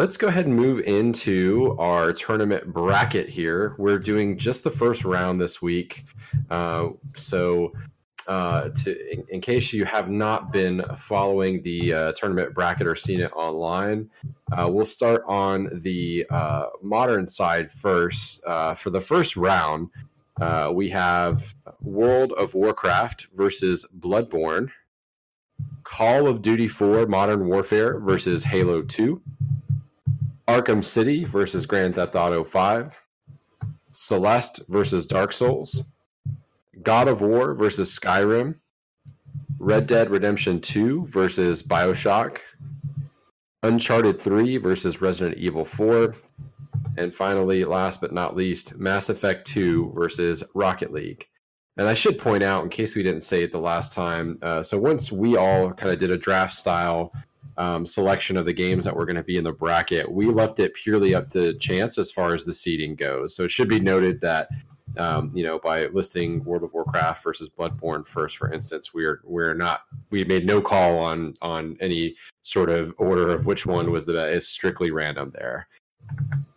let's go ahead and move into our tournament bracket here. We're doing just the first round this week. Uh, so, uh, to in, in, case you have not been following the uh, tournament bracket or seen it online, uh, we'll start on the uh, modern side first. Uh, for the first round, we have World of Warcraft versus Bloodborne. Call of Duty 4 Modern Warfare versus Halo 2. Arkham City versus Grand Theft Auto 5, Celeste versus Dark Souls, God of War versus Skyrim, Red Dead Redemption 2 versus Bioshock, Uncharted 3 versus Resident Evil 4, and finally, last but not least, Mass Effect 2 versus Rocket League. And I should point out, in case we didn't say it the last time, uh, so once we all kind of did a draft style um, selection of the games that were going to be in the bracket, we left it purely up to chance as far as the seeding goes. So it should be noted that um, you know by listing World of Warcraft versus Bloodborne first, for instance, we're we're not we made no call on on any sort of order of which one was the best. It's strictly random there.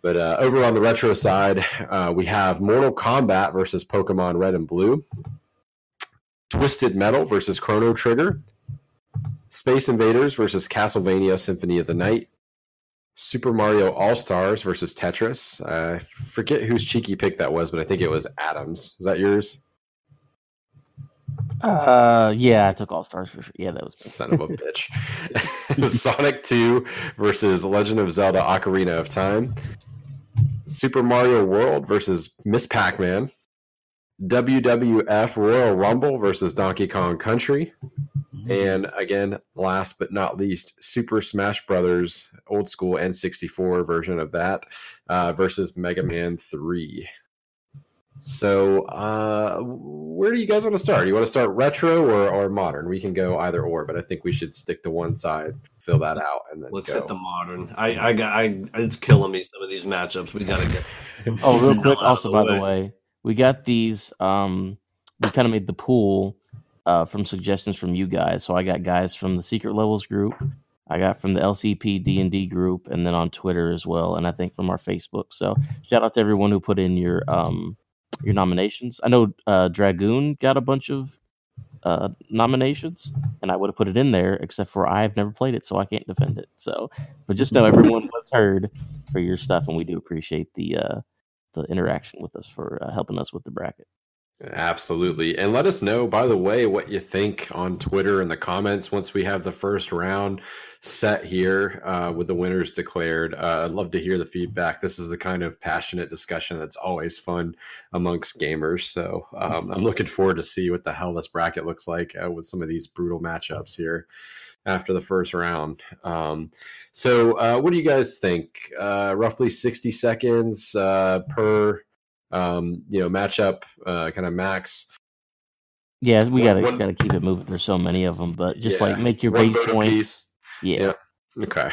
But uh, over on the retro side, uh, we have Mortal Kombat versus Pokemon Red and Blue, Twisted Metal versus Chrono Trigger, Space Invaders versus Castlevania Symphony of the Night. Super Mario All Stars versus Tetris. I forget whose cheeky pick that was, but I think it was Adams. Was that yours? Uh, yeah, I took All Stars for sure. Yeah, that was me. son of a bitch. Sonic Two versus Legend of Zelda: Ocarina of Time. Super Mario World versus Miss Pac Man. WWF Royal Rumble versus Donkey Kong Country. Mm-hmm. And again, last but not least, Super Smash Brothers old school N64 version of that uh, versus Mega Man 3. So, uh, where do you guys want to start? Do you want to start retro or, or modern? We can go either or, but I think we should stick to one side, fill that out, and then let's go. hit the modern. I, I got, I, it's killing me. Some of these matchups, we gotta get. oh, real quick. Also, the by way. the way, we got these. Um, we kind of made the pool uh, from suggestions from you guys. So I got guys from the Secret Levels group, I got from the LCP D and D group, and then on Twitter as well, and I think from our Facebook. So shout out to everyone who put in your um your nominations. I know uh, Dragoon got a bunch of uh, nominations, and I would have put it in there, except for I've never played it, so I can't defend it. So, but just know everyone was heard for your stuff, and we do appreciate the uh, the interaction with us for uh, helping us with the bracket. Absolutely. And let us know, by the way, what you think on Twitter in the comments once we have the first round set here uh, with the winners declared. Uh, I'd love to hear the feedback. This is the kind of passionate discussion that's always fun amongst gamers. So um, I'm looking forward to see what the hell this bracket looks like uh, with some of these brutal matchups here after the first round. Um, so, uh, what do you guys think? Uh, roughly 60 seconds uh, per um, you know, matchup uh, kind of max. Yeah, we gotta one, gotta keep it moving. There's so many of them, but just yeah, like make your base points. Yeah. yeah. Okay.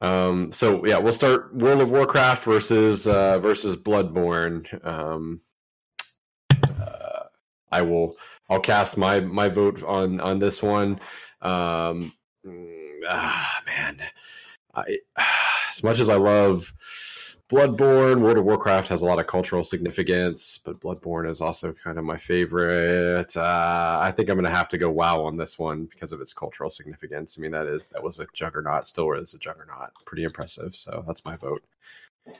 Um, so yeah, we'll start World of Warcraft versus uh, versus Bloodborne. Um, uh, I will. I'll cast my my vote on on this one. Um, mm, ah, man, I, as much as I love Bloodborne, World of Warcraft has a lot of cultural significance, but Bloodborne is also kind of my favorite. Uh, I think I'm going to have to go WoW on this one because of its cultural significance. I mean, that is that was a juggernaut, still is a juggernaut. Pretty impressive. So that's my vote.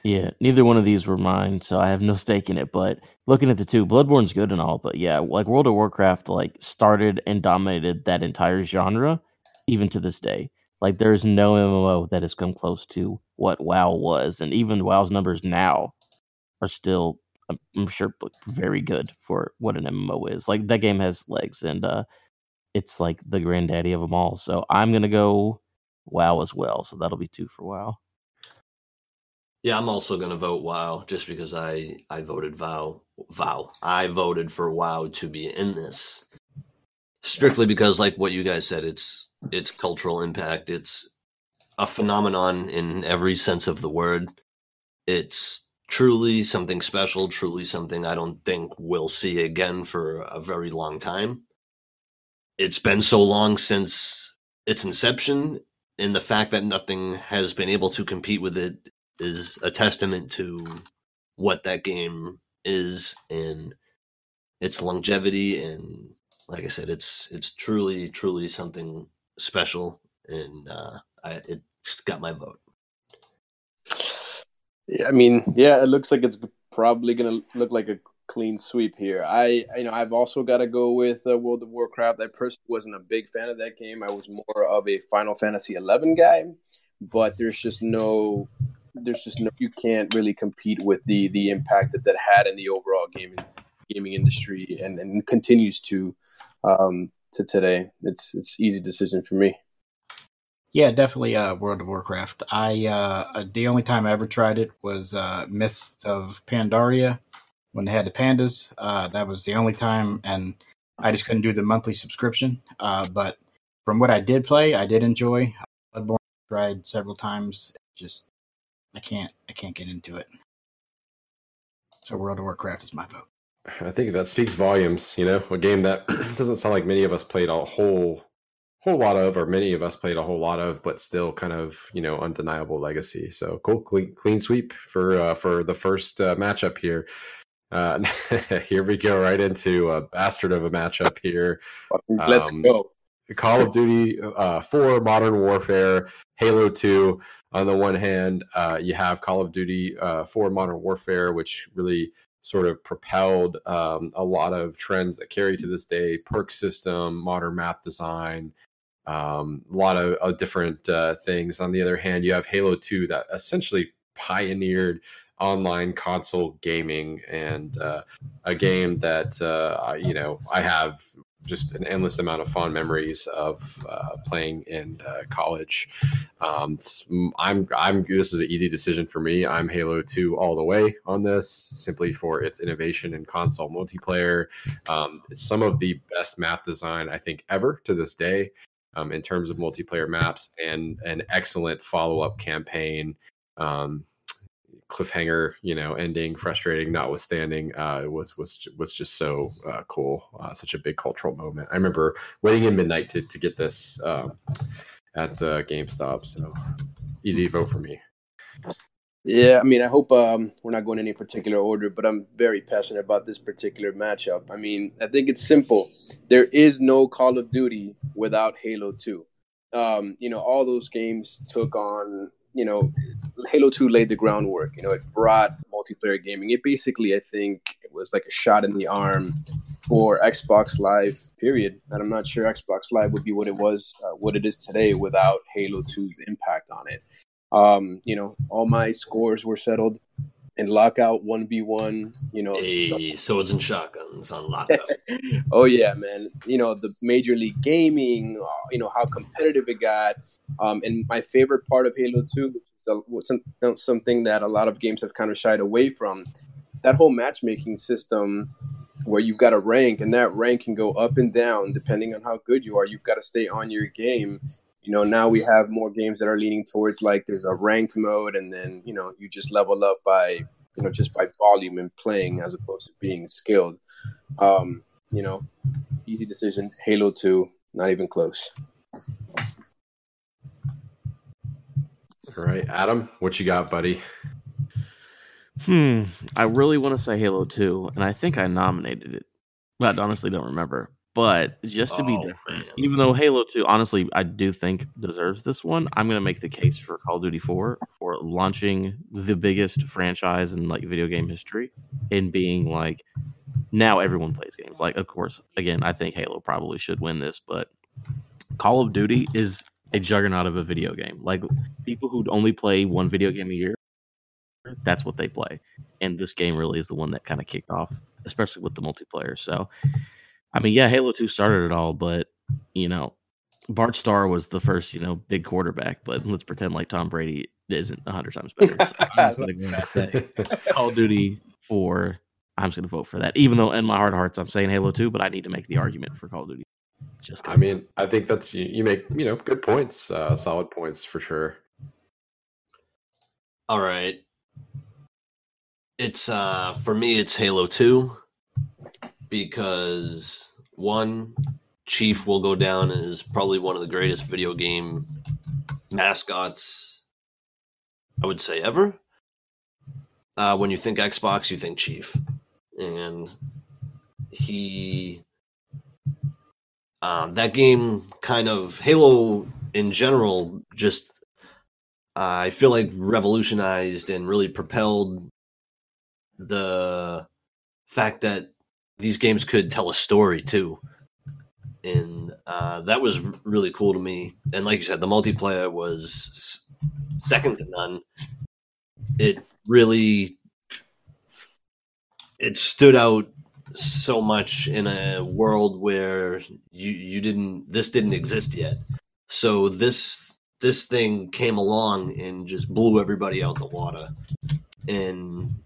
Yeah, neither one of these were mine, so I have no stake in it. But looking at the two, Bloodborne's good and all, but yeah, like World of Warcraft, like started and dominated that entire genre, even to this day. Like there is no MMO that has come close to what WoW was, and even WoW's numbers now are still, I'm sure, very good for what an MMO is. Like that game has legs, and uh, it's like the granddaddy of them all. So I'm gonna go WoW as well. So that'll be two for WoW. Yeah, I'm also gonna vote WoW just because I I voted WoW. WoW. I voted for WoW to be in this strictly because, like what you guys said, it's its cultural impact. It's a phenomenon in every sense of the word. It's truly something special, truly something I don't think we'll see again for a very long time. It's been so long since its inception. and the fact that nothing has been able to compete with it is a testament to what that game is and its longevity and like I said, it's it's truly truly something special, and uh, I, it's got my vote. Yeah, I mean, yeah, it looks like it's probably gonna look like a clean sweep here. I, you know, I've also got to go with uh, World of Warcraft. I personally wasn't a big fan of that game. I was more of a Final Fantasy 11 guy, but there's just no, there's just no, you can't really compete with the the impact that that had in the overall gaming gaming industry and and continues to um, to today. It's it's easy decision for me. Yeah, definitely. Uh, World of Warcraft. I uh, the only time I ever tried it was uh, Mist of Pandaria when they had the pandas. Uh, that was the only time, and I just couldn't do the monthly subscription. Uh, but from what I did play, I did enjoy. Bloodborne tried several times. Just I can't I can't get into it. So World of Warcraft is my vote. I think that speaks volumes. You know, a game that doesn't sound like many of us played a whole whole lot of, or many of us played a whole lot of, but still kind of you know undeniable legacy. So cool, clean, clean sweep for uh, for the first uh, matchup here. Uh, here we go right into a bastard of a matchup here. Let's um, go. Call of Duty uh, 4 Modern Warfare, Halo 2. On the one hand, uh, you have Call of Duty uh, 4 Modern Warfare, which really sort of propelled um, a lot of trends that carry to this day perk system modern map design um, a lot of, different uh, things on the other hand you have halo 2 that essentially pioneered online console gaming and uh, a game that uh, you know i have just an endless amount of fond memories of uh, playing in uh, college. Um, I'm I'm this is an easy decision for me. I'm Halo 2 all the way on this, simply for its innovation in console multiplayer. Um, some of the best map design I think ever to this day. Um, in terms of multiplayer maps and an excellent follow up campaign. Um, cliffhanger, you know, ending frustrating, notwithstanding, uh, was was was just so uh, cool, uh, such a big cultural moment. I remember waiting in midnight to to get this um, at uh, GameStop. So easy vote for me. Yeah, I mean, I hope um, we're not going in any particular order, but I'm very passionate about this particular matchup. I mean, I think it's simple. There is no Call of Duty without Halo 2. Um, you know, all those games took on you know, Halo 2 laid the groundwork. You know, it brought multiplayer gaming. It basically, I think, it was like a shot in the arm for Xbox Live, period. And I'm not sure Xbox Live would be what it was, uh, what it is today without Halo 2's impact on it. Um, you know, all my scores were settled in lockout 1v1 you know hey, swords and shotguns on lockout oh yeah man you know the major league gaming uh, you know how competitive it got um, and my favorite part of Halo 2, which is something that a lot of games have kind of shied away from, that whole matchmaking system where you've got a rank and that rank can go up and down depending on how good you are. You've got to stay on your game. You know, now we have more games that are leaning towards like there's a ranked mode and then, you know, you just level up by, you know, just by volume and playing as opposed to being skilled. Um, you know, easy decision. Halo 2, not even close. All right, Adam, what you got, buddy? Hmm. I really want to say Halo 2, and I think I nominated it. But I honestly don't remember. But just to be oh, different, man. even though Halo 2, honestly, I do think deserves this one, I'm going to make the case for Call of Duty 4 for launching the biggest franchise in like video game history and being like, now everyone plays games. Like, of course, again, I think Halo probably should win this, but Call of Duty is a juggernaut of a video game. Like people who only play one video game a year, that's what they play. And this game really is the one that kind of kicked off, especially with the multiplayer. So, I mean, yeah, Halo 2 started it all, but, you know, Bart Starr was the first, you know, big quarterback, but let's pretend like Tom Brady isn't 100 times better. So I'm going to say Call of Duty 4. I'm just going to vote for that. Even though in my heart of hearts, I'm saying Halo 2, but I need to make the argument for Call of Duty just I mean, I think that's you, you make you know good points, uh, solid points for sure. All right, it's uh for me it's Halo Two because one Chief will go down as probably one of the greatest video game mascots, I would say, ever. Uh, when you think Xbox, you think Chief. And he. Um, that game kind of. Halo in general just. Uh, I feel like revolutionized and really propelled the fact that these games could tell a story too and uh, that was really cool to me. And like you said, the multiplayer was second to none. It really it stood out so much in a world where you you didn't this didn't exist yet. So this this thing came along and just blew everybody out the water. And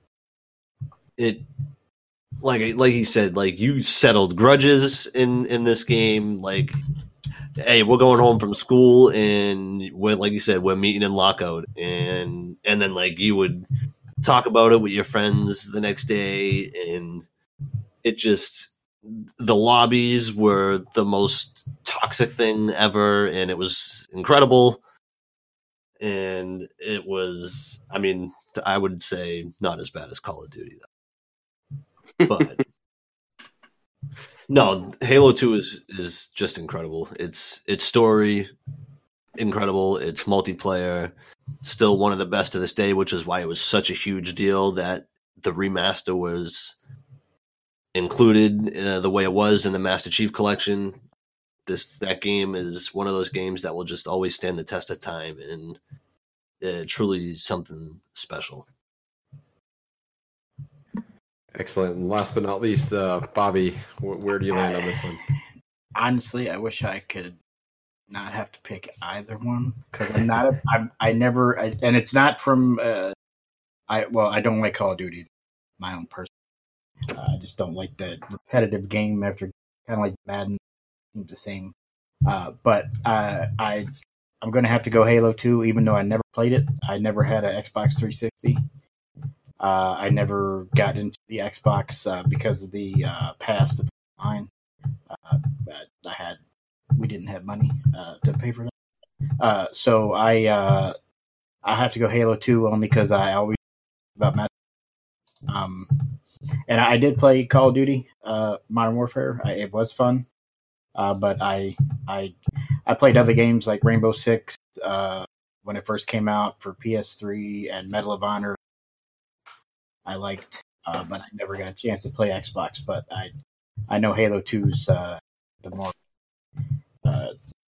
it like like he said, like you settled grudges in in this game. Like, hey, we're going home from school, and we're like you said, we're meeting in lockout, and and then like you would talk about it with your friends the next day, and it just the lobbies were the most toxic thing ever, and it was incredible. And it was, I mean, I would say not as bad as Call of Duty though but no, Halo Two is is just incredible. It's its story incredible. It's multiplayer, still one of the best to this day, which is why it was such a huge deal that the remaster was included uh, the way it was in the Master Chief Collection. This that game is one of those games that will just always stand the test of time and uh, truly something special. Excellent. And last but not least, uh, Bobby, wh- where do you land on this one? Honestly, I wish I could not have to pick either one because I'm not. I never, I, and it's not from. Uh, I well, I don't like Call of Duty. My own person. Uh, I just don't like the repetitive game after kind of like Madden seems the same. Uh, but uh, I I'm going to have to go Halo 2, even though I never played it. I never had an Xbox 360. Uh, I never got into the Xbox uh, because of the uh, past of mine. I had we didn't have money to pay for that, so I I have to go Halo Two only because I always about Matt. Um, and I did play Call of Duty Modern Warfare. I, it was fun, but I I I played other games like Rainbow Six when it first came out for PS3 and Medal of Honor I liked, uh, but I never got a chance to play Xbox. But I I know Halo 2's uh, the more uh,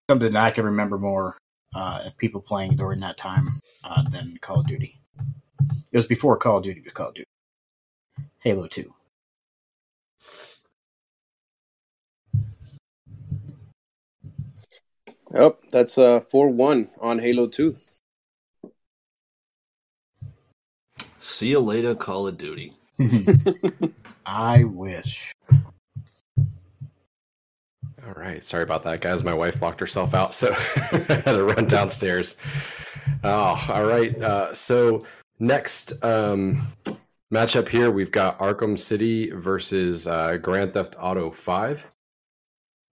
something that I can remember more uh, of people playing during that time uh, than Call of Duty. It was before Call of Duty was Call of Duty. Halo 2. Yep, that's uh four one on Halo Two. See you later, Call of Duty. I wish. All right. Sorry about that, guys. My wife locked herself out, so I had to run downstairs. Oh, all right. Uh, so next um, matchup here, we've got Arkham City versus uh, Grand Theft Auto Five.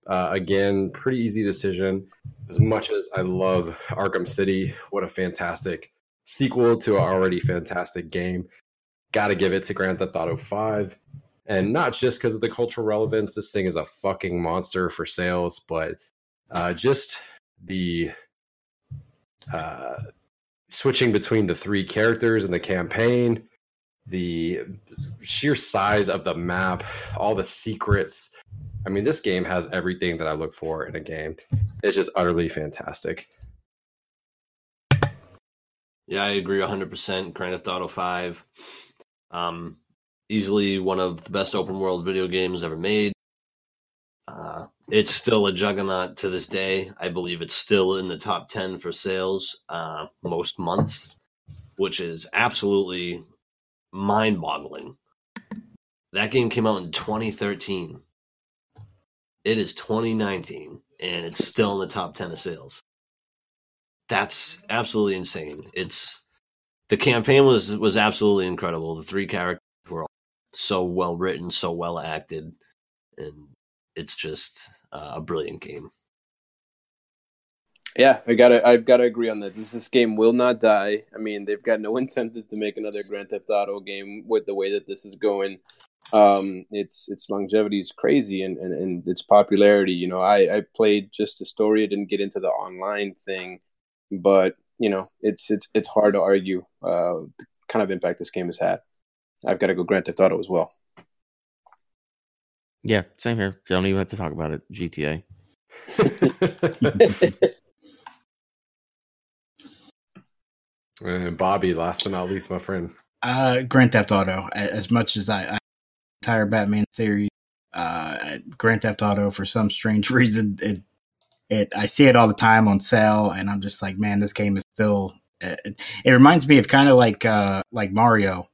Uh, again, pretty easy decision. As much as I love Arkham City, what a fantastic sequel to an already fantastic game. Got to give it to Grand Theft Auto 5. And not just because of the cultural relevance, this thing is a fucking monster for sales, but uh, just the uh, switching between the three characters in the campaign, the sheer size of the map, all the secrets. I mean, this game has everything that I look for in a game. It's just utterly fantastic. Yeah, I agree 100%. Grand Theft Auto 5. Um, easily one of the best open world video games ever made. Uh, it's still a juggernaut to this day. I believe it's still in the top 10 for sales uh, most months, which is absolutely mind boggling. That game came out in 2013. It is 2019, and it's still in the top 10 of sales that's absolutely insane. It's the campaign was was absolutely incredible. The three characters were so well written, so well acted, and it's just uh, a brilliant game. Yeah, I gotta I've gotta agree on that. This this game will not die. I mean, they've got no incentives to make another Grand Theft Auto game with the way that this is going. Um, its its longevity is crazy, and, and, and its popularity. You know, I I played just the story. I didn't get into the online thing, but you know, it's it's it's hard to argue uh, the kind of impact this game has had. I've got to go Grand Theft Auto as well. Yeah, same here. Don't even have to talk about it. GTA. and Bobby, last but not least, my friend. Uh, Grand Theft Auto. As much as I, I entire Batman series, uh, Grand Theft Auto for some strange reason it it I see it all the time on sale, and I'm just like, man, this game is still. It, it reminds me of kind of like uh like Mario,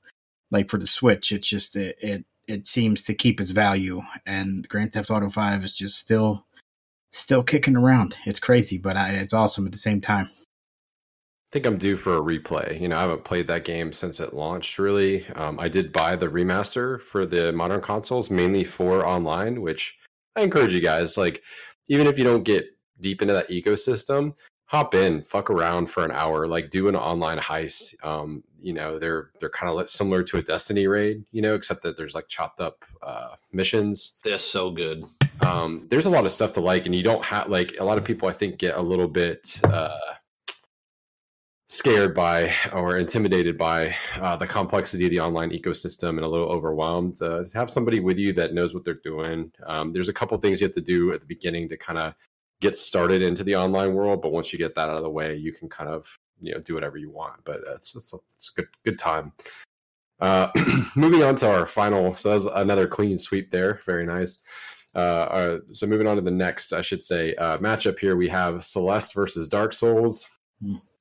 like for the Switch. It's just it, it it seems to keep its value, and Grand Theft Auto Five is just still still kicking around. It's crazy, but I, it's awesome at the same time. I think I'm due for a replay. You know, I haven't played that game since it launched. Really, um, I did buy the remaster for the modern consoles, mainly for online, which I encourage you guys. Like, even if you don't get deep into that ecosystem, hop in, fuck around for an hour, like do an online heist. Um, you know, they're they're kind of similar to a Destiny raid, you know, except that there's like chopped up uh, missions. They're so good. Um, there's a lot of stuff to like, and you don't have like a lot of people. I think get a little bit. Uh, scared by or intimidated by uh, the complexity of the online ecosystem and a little overwhelmed uh, have somebody with you that knows what they're doing. Um, there's a couple things you have to do at the beginning to kind of get started into the online world but once you get that out of the way you can kind of you know do whatever you want but it's, it's, a, it's a good good time. Uh, moving on to our final so that's another clean sweep there very nice. Uh, uh, so moving on to the next i should say uh, matchup here we have celeste versus dark souls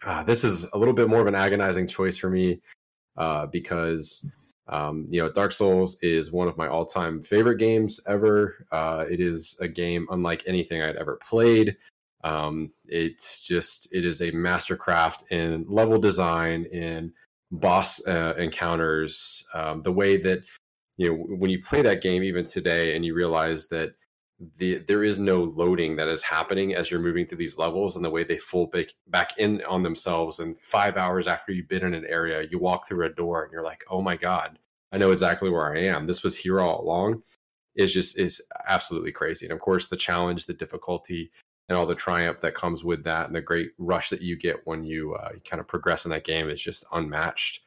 uh, this is a little bit more of an agonizing choice for me uh, because um, you know Dark Souls is one of my all-time favorite games ever. Uh, it is a game unlike anything I'd ever played. Um, it's just it is a mastercraft in level design, in boss uh, encounters, um, the way that you know when you play that game even today, and you realize that the there is no loading that is happening as you're moving through these levels and the way they full back back in on themselves. And five hours after you've been in an area you walk through a door and you're like oh my god i know exactly where i am. This was here all along. Is just is absolutely crazy. And of course the challenge the difficulty and all the triumph that comes with that and the great rush that you get when you uh, kind of progress in that game is just unmatched.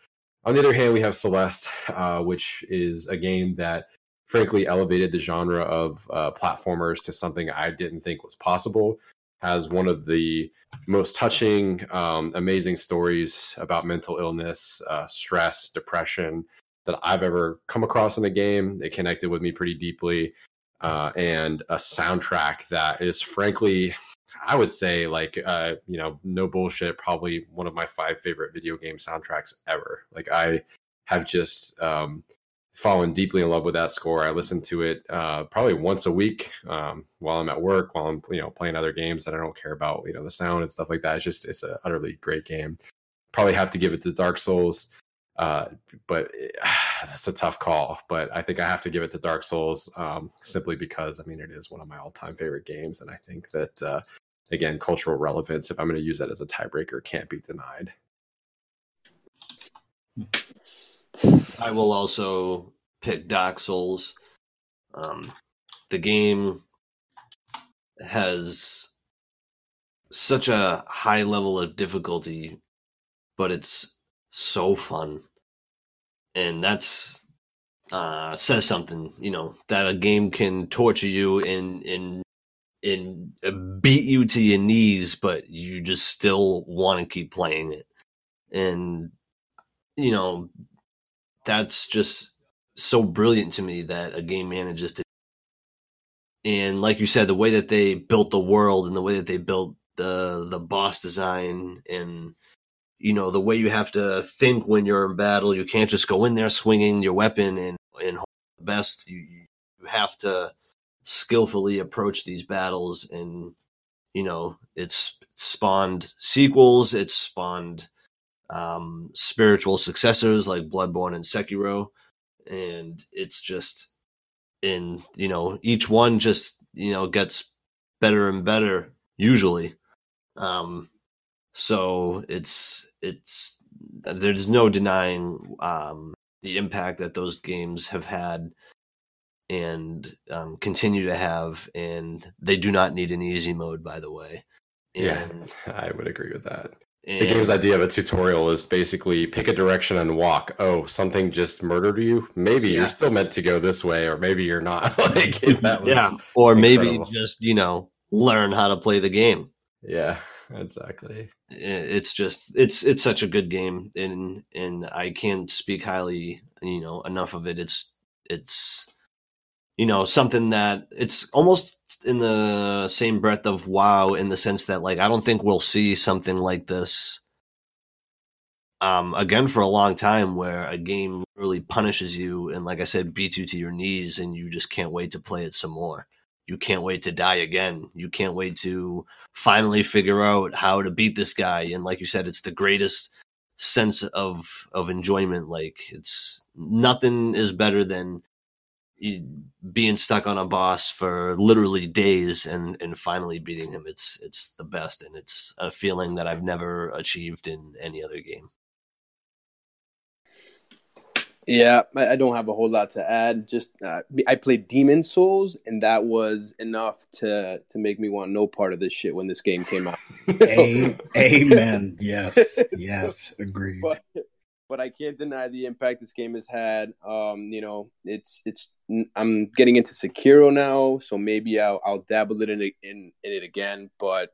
On the other hand we have celeste uh, which is a game that frankly elevated the genre of uh, platformers to something I didn't think was possible. Has one of the most touching, um, amazing stories about mental illness, uh, stress, depression that I've ever come across in a game. It connected with me pretty deeply, uh, and a soundtrack that is frankly, I would say, like uh, you know, no bullshit, probably one of my five favorite video game soundtracks ever. Like I have just um, fallen deeply in love with that score. I listen to it uh, probably once a week um, while I'm at work, while I'm you know playing other games that I don't care about, you know, the sound and stuff like that. It's just it's an utterly great game. Probably have to give it to Dark Souls, uh, but that's a tough call. But I think I have to give it to Dark Souls um, simply because I mean it is one of my all-time favorite games, and I think that uh, again cultural relevance. If I'm going to use that as a tiebreaker, can't be denied. I will also pick Dark Souls. Um, the game has such a high level of difficulty, but it's so fun, and that's uh, says something. You know that a game can torture you and and and beat you to your knees, but you just still want to keep playing it. And you know that's just so brilliant to me that a game manages to and like you said the way that they built the world and the way that they built the the boss design and you know the way you have to think when you're in battle you can't just go in there swinging your weapon and and the best. You you have to skillfully approach these battles and you know it's spawned sequels it's spawned um, spiritual successors like Bloodborne and Sekiro, and it's just in you know each one just you know gets better and better usually, Um, so it's it's there's no denying um, the impact that those games have had and um, continue to have, and they do not need an easy mode, by the way. And, yeah, I would agree with that. And, the game's idea of a tutorial is basically pick a direction and walk. Oh, something just murdered you. Maybe yeah. you're still meant to go this way, or maybe you're not. like that was yeah, or incredible. maybe just you know learn how to play the game. Yeah, exactly. It's just it's it's such a good game, and and I can't speak highly, you know, enough of it. It's it's you know something that it's almost in the same breath of WoW in the sense that like I don't think we'll see something like this um again for a long time where a game really punishes you and like I said beats you to your knees and you just can't wait to play it some more you can't wait to die again. You can't wait to finally figure out how to beat this guy. And like you said, it's the greatest sense of of enjoyment. Like it's nothing is better than being stuck on a boss for literally days and and finally beating him. It's it's the best, and it's a feeling that I've never achieved in any other game. Yeah, I don't have a whole lot to add. Just uh, I played Demon's Souls, and that was enough to to make me want no part of this shit when this game came out. a- amen. Yes. Yes. Agreed. But, but I can't deny the impact this game has had. Um, you know, it's it's I'm getting into Sekiro now, so maybe I'll I'll dabble it in in, in it again. But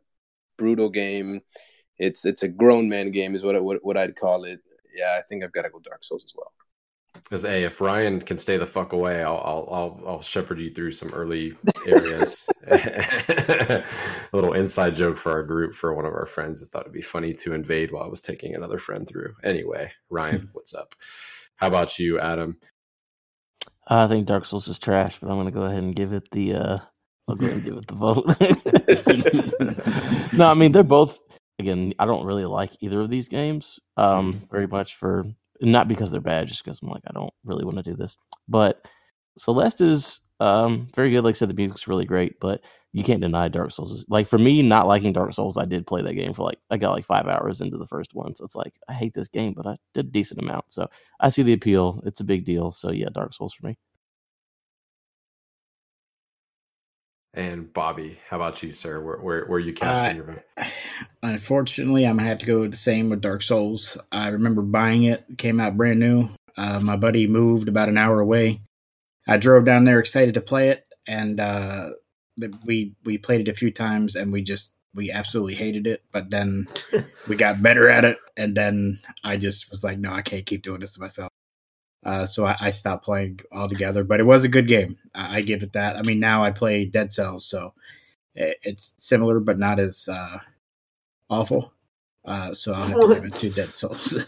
brutal game. It's it's a grown man game, is what what what I'd call it. Yeah, I think I've got to go Dark Souls as well. Because hey, if Ryan can stay the fuck away, I'll I'll I'll, I'll shepherd you through some early areas. a little inside joke for our group for one of our friends that thought it'd be funny to invade while I was taking another friend through. Anyway, Ryan, what's up? How about you, Adam? I think Dark Souls is trash, but I'm gonna go ahead and give it the uh I'll go ahead and give it the vote. no, I mean they're both again, I don't really like either of these games um mm-hmm. very much for not because they're bad, just because I'm like I don't really want to do this. But Celeste is um, very good. Like I said, the music's really great, but you can't deny Dark Souls. Like for me, not liking Dark Souls, I did play that game for like I got like five hours into the first one, so it's like I hate this game, but I did a decent amount. So I see the appeal. It's a big deal. So yeah, Dark Souls for me. And Bobby, how about you, sir? Where where, where are you casting uh, your vote? Unfortunately, I'm gonna have to go the same with Dark Souls. I remember buying it; came out brand new. Uh, my buddy moved about an hour away. I drove down there excited to play it, and uh, we we played it a few times, and we just we absolutely hated it. But then we got better at it, and then I just was like, no, I can't keep doing this to myself. Uh, so I, I, stopped playing altogether. But it was a good game. I, I, give it that. I mean, now I play Dead Cells, so it, it's similar but not as uh, awful. Uh, so I'll have to give it to Dead Cells.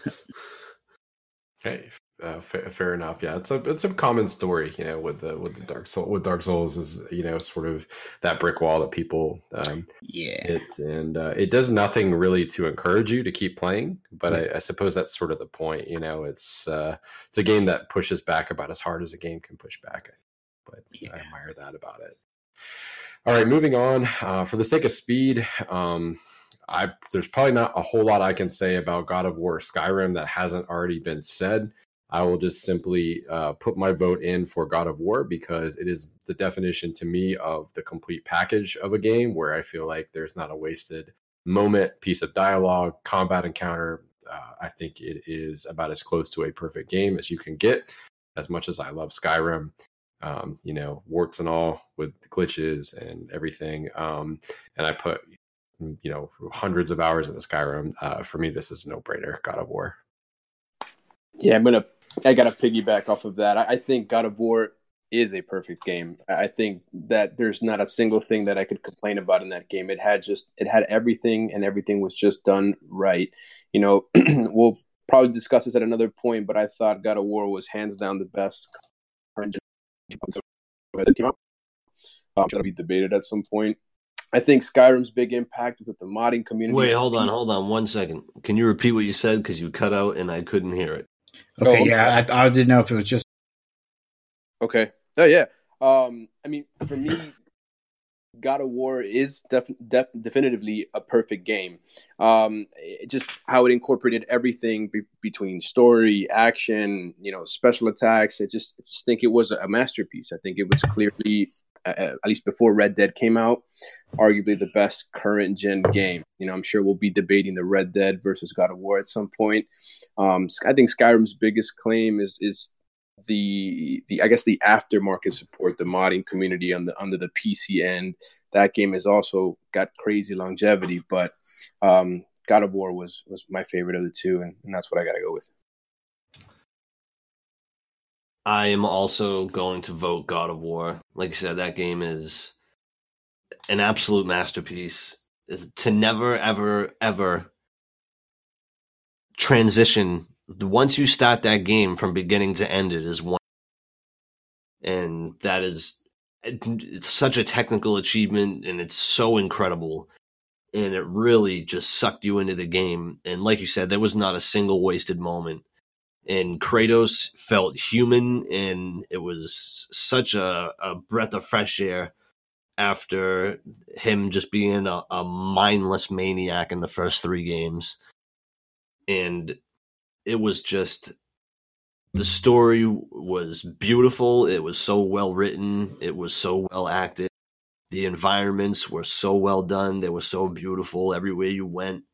hey, uh, fair, fair, enough. Yeah, it's a it's a common story, you know, with the with the Dark Soul with Dark Souls is you know sort of that brick wall that people um, yeah it and uh, it does nothing really to encourage you to keep playing, but yes. I, I, suppose that's sort of the point. You know, it's uh, it's a game that pushes back about as hard as a game can push back. I think, but yeah. I admire that about it. All right, moving on. Uh, for the sake of speed, um, I there's probably not a whole lot I can say about God of War Skyrim that hasn't already been said. I will just simply uh, put my vote in for God of War because it is the definition to me of the complete package of a game where I feel like there's not a wasted moment, piece of dialogue, combat encounter. Uh, I think it is about as close to a perfect game as you can get. As much as I love Skyrim, um, you know, warts and all with glitches and everything. Um, and I put, you know, hundreds of hours in the Skyrim. Uh, for me, this is no brainer. God of War. Yeah, I'm gonna I got to piggyback off of that. I, I, think God of War is a perfect game. I think that there's not a single thing that I could complain about in that game. It had just it had everything, and everything was just done right. You know, we'll probably discuss this at another point, but I thought God of War was hands down the best. Um, that'll be debated at some point. I think Skyrim's big impact with the modding community. Wait, hold on, hold on one second. Can you repeat what you said because you cut out and I couldn't hear it? Okay, oh, yeah, I, I, didn't know if it was just. Okay. Oh yeah. Um, I mean, for me, God of War is def- def- definitively a perfect game. Um, it just how it incorporated everything be- between story, action, you know, special attacks. I just, I just think it was a masterpiece. I think it was clearly, at least before Red Dead came out, arguably the best current gen game. You know, I'm sure we'll be debating the Red Dead versus God of War at some point. Um, I think Skyrim's biggest claim is is the the I guess the aftermarket support, the modding community on the under the PC end. That game has also got crazy longevity, but um, God of War was was my favorite of the two, and, and that's what I got to go with. I am also going to vote God of War. Like I said, that game is an absolute masterpiece. To never, ever, ever transition once you start that game from beginning to end, it is one, and that is it's such a technical achievement, and it's so incredible, and it really just sucked you into the game. And like you said, there was not a single wasted moment. And Kratos felt human, and it was such a, a breath of fresh air after him just being a, a mindless maniac in the first three games. And it was just the story was beautiful. It was so well written. It was so well acted. The environments were so well done. They were so beautiful everywhere you went.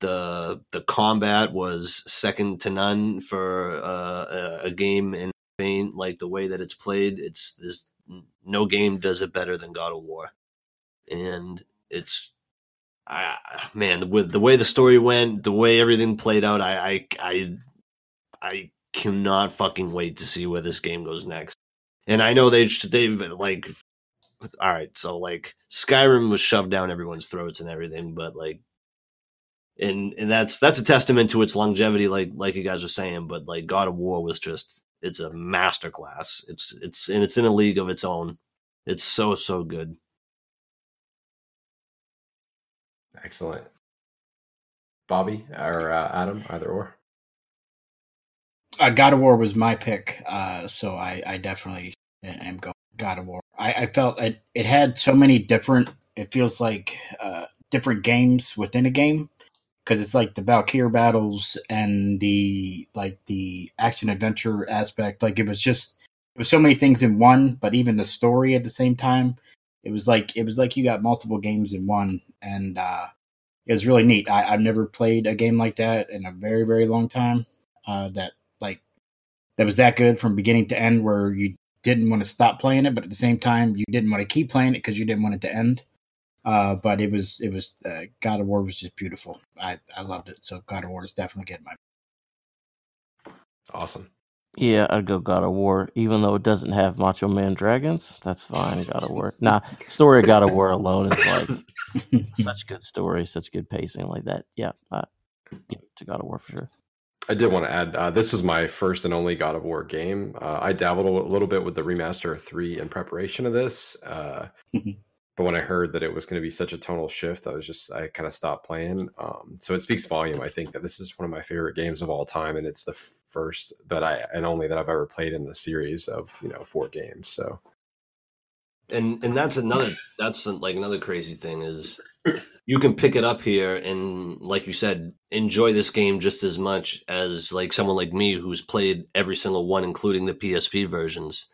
The the combat was second to none for uh, a game in Spain. Like the way that it's played, it's there's no game does it better than God of War, and it's I man, with the way the story went, the way everything played out, I I I, I cannot fucking wait to see where this game goes next. And I know they they've like, all right, so like Skyrim was shoved down everyone's throats and everything, but like, and and that's that's a testament to its longevity, like like you guys are saying. But like God of War was just it's a masterclass. It's it's and it's in a league of its own. It's so so good. Excellent. Bobby or uh, Adam, either or. Uh, God of War was my pick, uh, so I, I definitely am going God of War. I, I felt it, it had so many different. It feels like uh, different games within a game because it's like the Valkyrie battles and the like the action adventure aspect. Like it was just it was so many things in one, but even the story at the same time it was like it was like you got multiple games in one, and uh, it was really neat. I, have never played a game like that in a very very long time. Uh, that like that was that good from beginning to end, where you didn't want to stop playing it, but at the same time you didn't want to keep playing it because you didn't want it to end. Uh, but it was it was uh, God of War was just beautiful. I I loved it. So God of War is definitely getting my. Awesome. Yeah, I'd go God of War, even though it doesn't have Macho Man dragons. That's fine. God of War. Nah, story of God of War alone is like such good story, such good pacing, like that. Yeah, uh, yeah, to God of War for sure. I did want to add uh, this was my first and only God of War game. Uh, I dabbled a little bit with the remaster three in preparation of this. Uh. But when I heard that it was going to be such a tonal shift, I was just I kind of stopped playing. Um, so it speaks volume. I think that this is one of my favorite games of all time, and it's the first that I and only that I've ever played in the series of you know four games. So, and and that's another that's like another crazy thing is you can pick it up here and like you said enjoy this game just as much as like someone like me who's played every single one including the PSP versions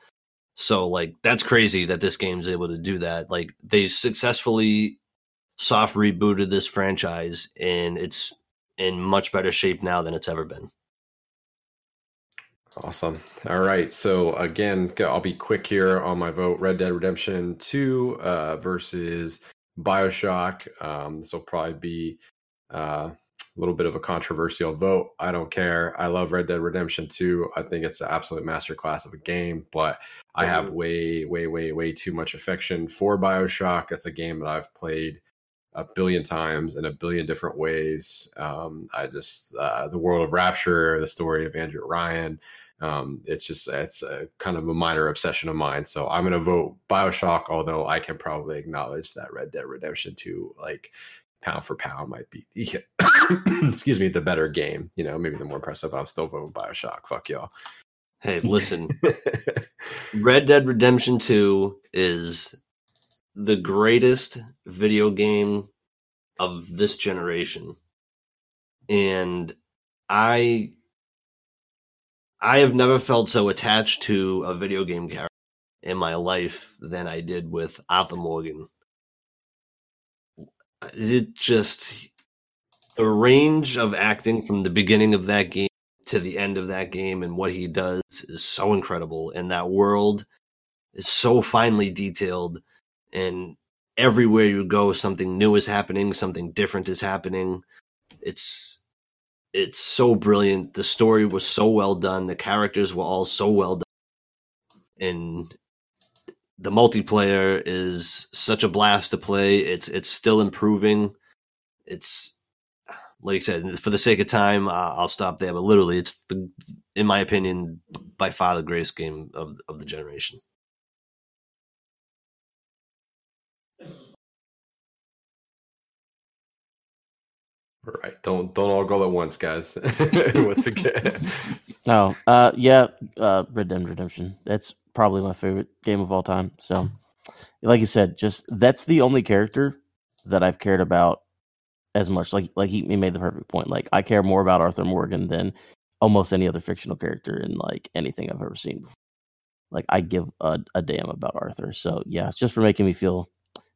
so like that's crazy that this game's able to do that. Like they successfully soft rebooted this franchise and it's in much better shape now than it's ever been. Awesome. All right. So again, I'll be quick here on my vote. Red Dead Redemption 2 uh, versus Bioshock. Um, this will probably be uh, a little bit of a controversial vote. I don't care. I love Red Dead Redemption 2. I think it's an absolute masterclass of a game, but I have way, way, way, way too much affection for Bioshock. It's a game that I've played a billion times in a billion different ways. Um, I just, uh, the world of Rapture, the story of Andrew Ryan. Um, it's just, it's a kind of a minor obsession of mine. So I'm going to vote Bioshock, although I can probably acknowledge that Red Dead Redemption 2, like, pound for pound might be excuse me the better game you know maybe the more impressive i'm still voting bioshock fuck y'all hey listen red dead redemption 2 is the greatest video game of this generation. And I I have never felt so attached to a video game character in my life than I did with Arthur Morgan. Is It just the range of acting from the beginning of that game to the end of that game and what he does is so incredible and that world is so finely detailed and everywhere you go something new is happening something different is happening. It's it's so brilliant. The story was so well done. The characters were all so well done. And the multiplayer is such a blast to play. It's it's still improving. It's like I said, for the sake of time, uh, I'll stop there. But literally, it's the, in my opinion, by far the greatest game of of the generation. Right. don't don't all go at once, guys. What's again? No, uh, yeah, uh, Red Dead Redemption. That's probably my favorite game of all time. So, like you said, just that's the only character that I've cared about as much. Like like he, he made the perfect point. Like I care more about Arthur Morgan than almost any other fictional character in like anything I've ever seen before. Like I give a, a damn about Arthur. So yeah, it's just for making me feel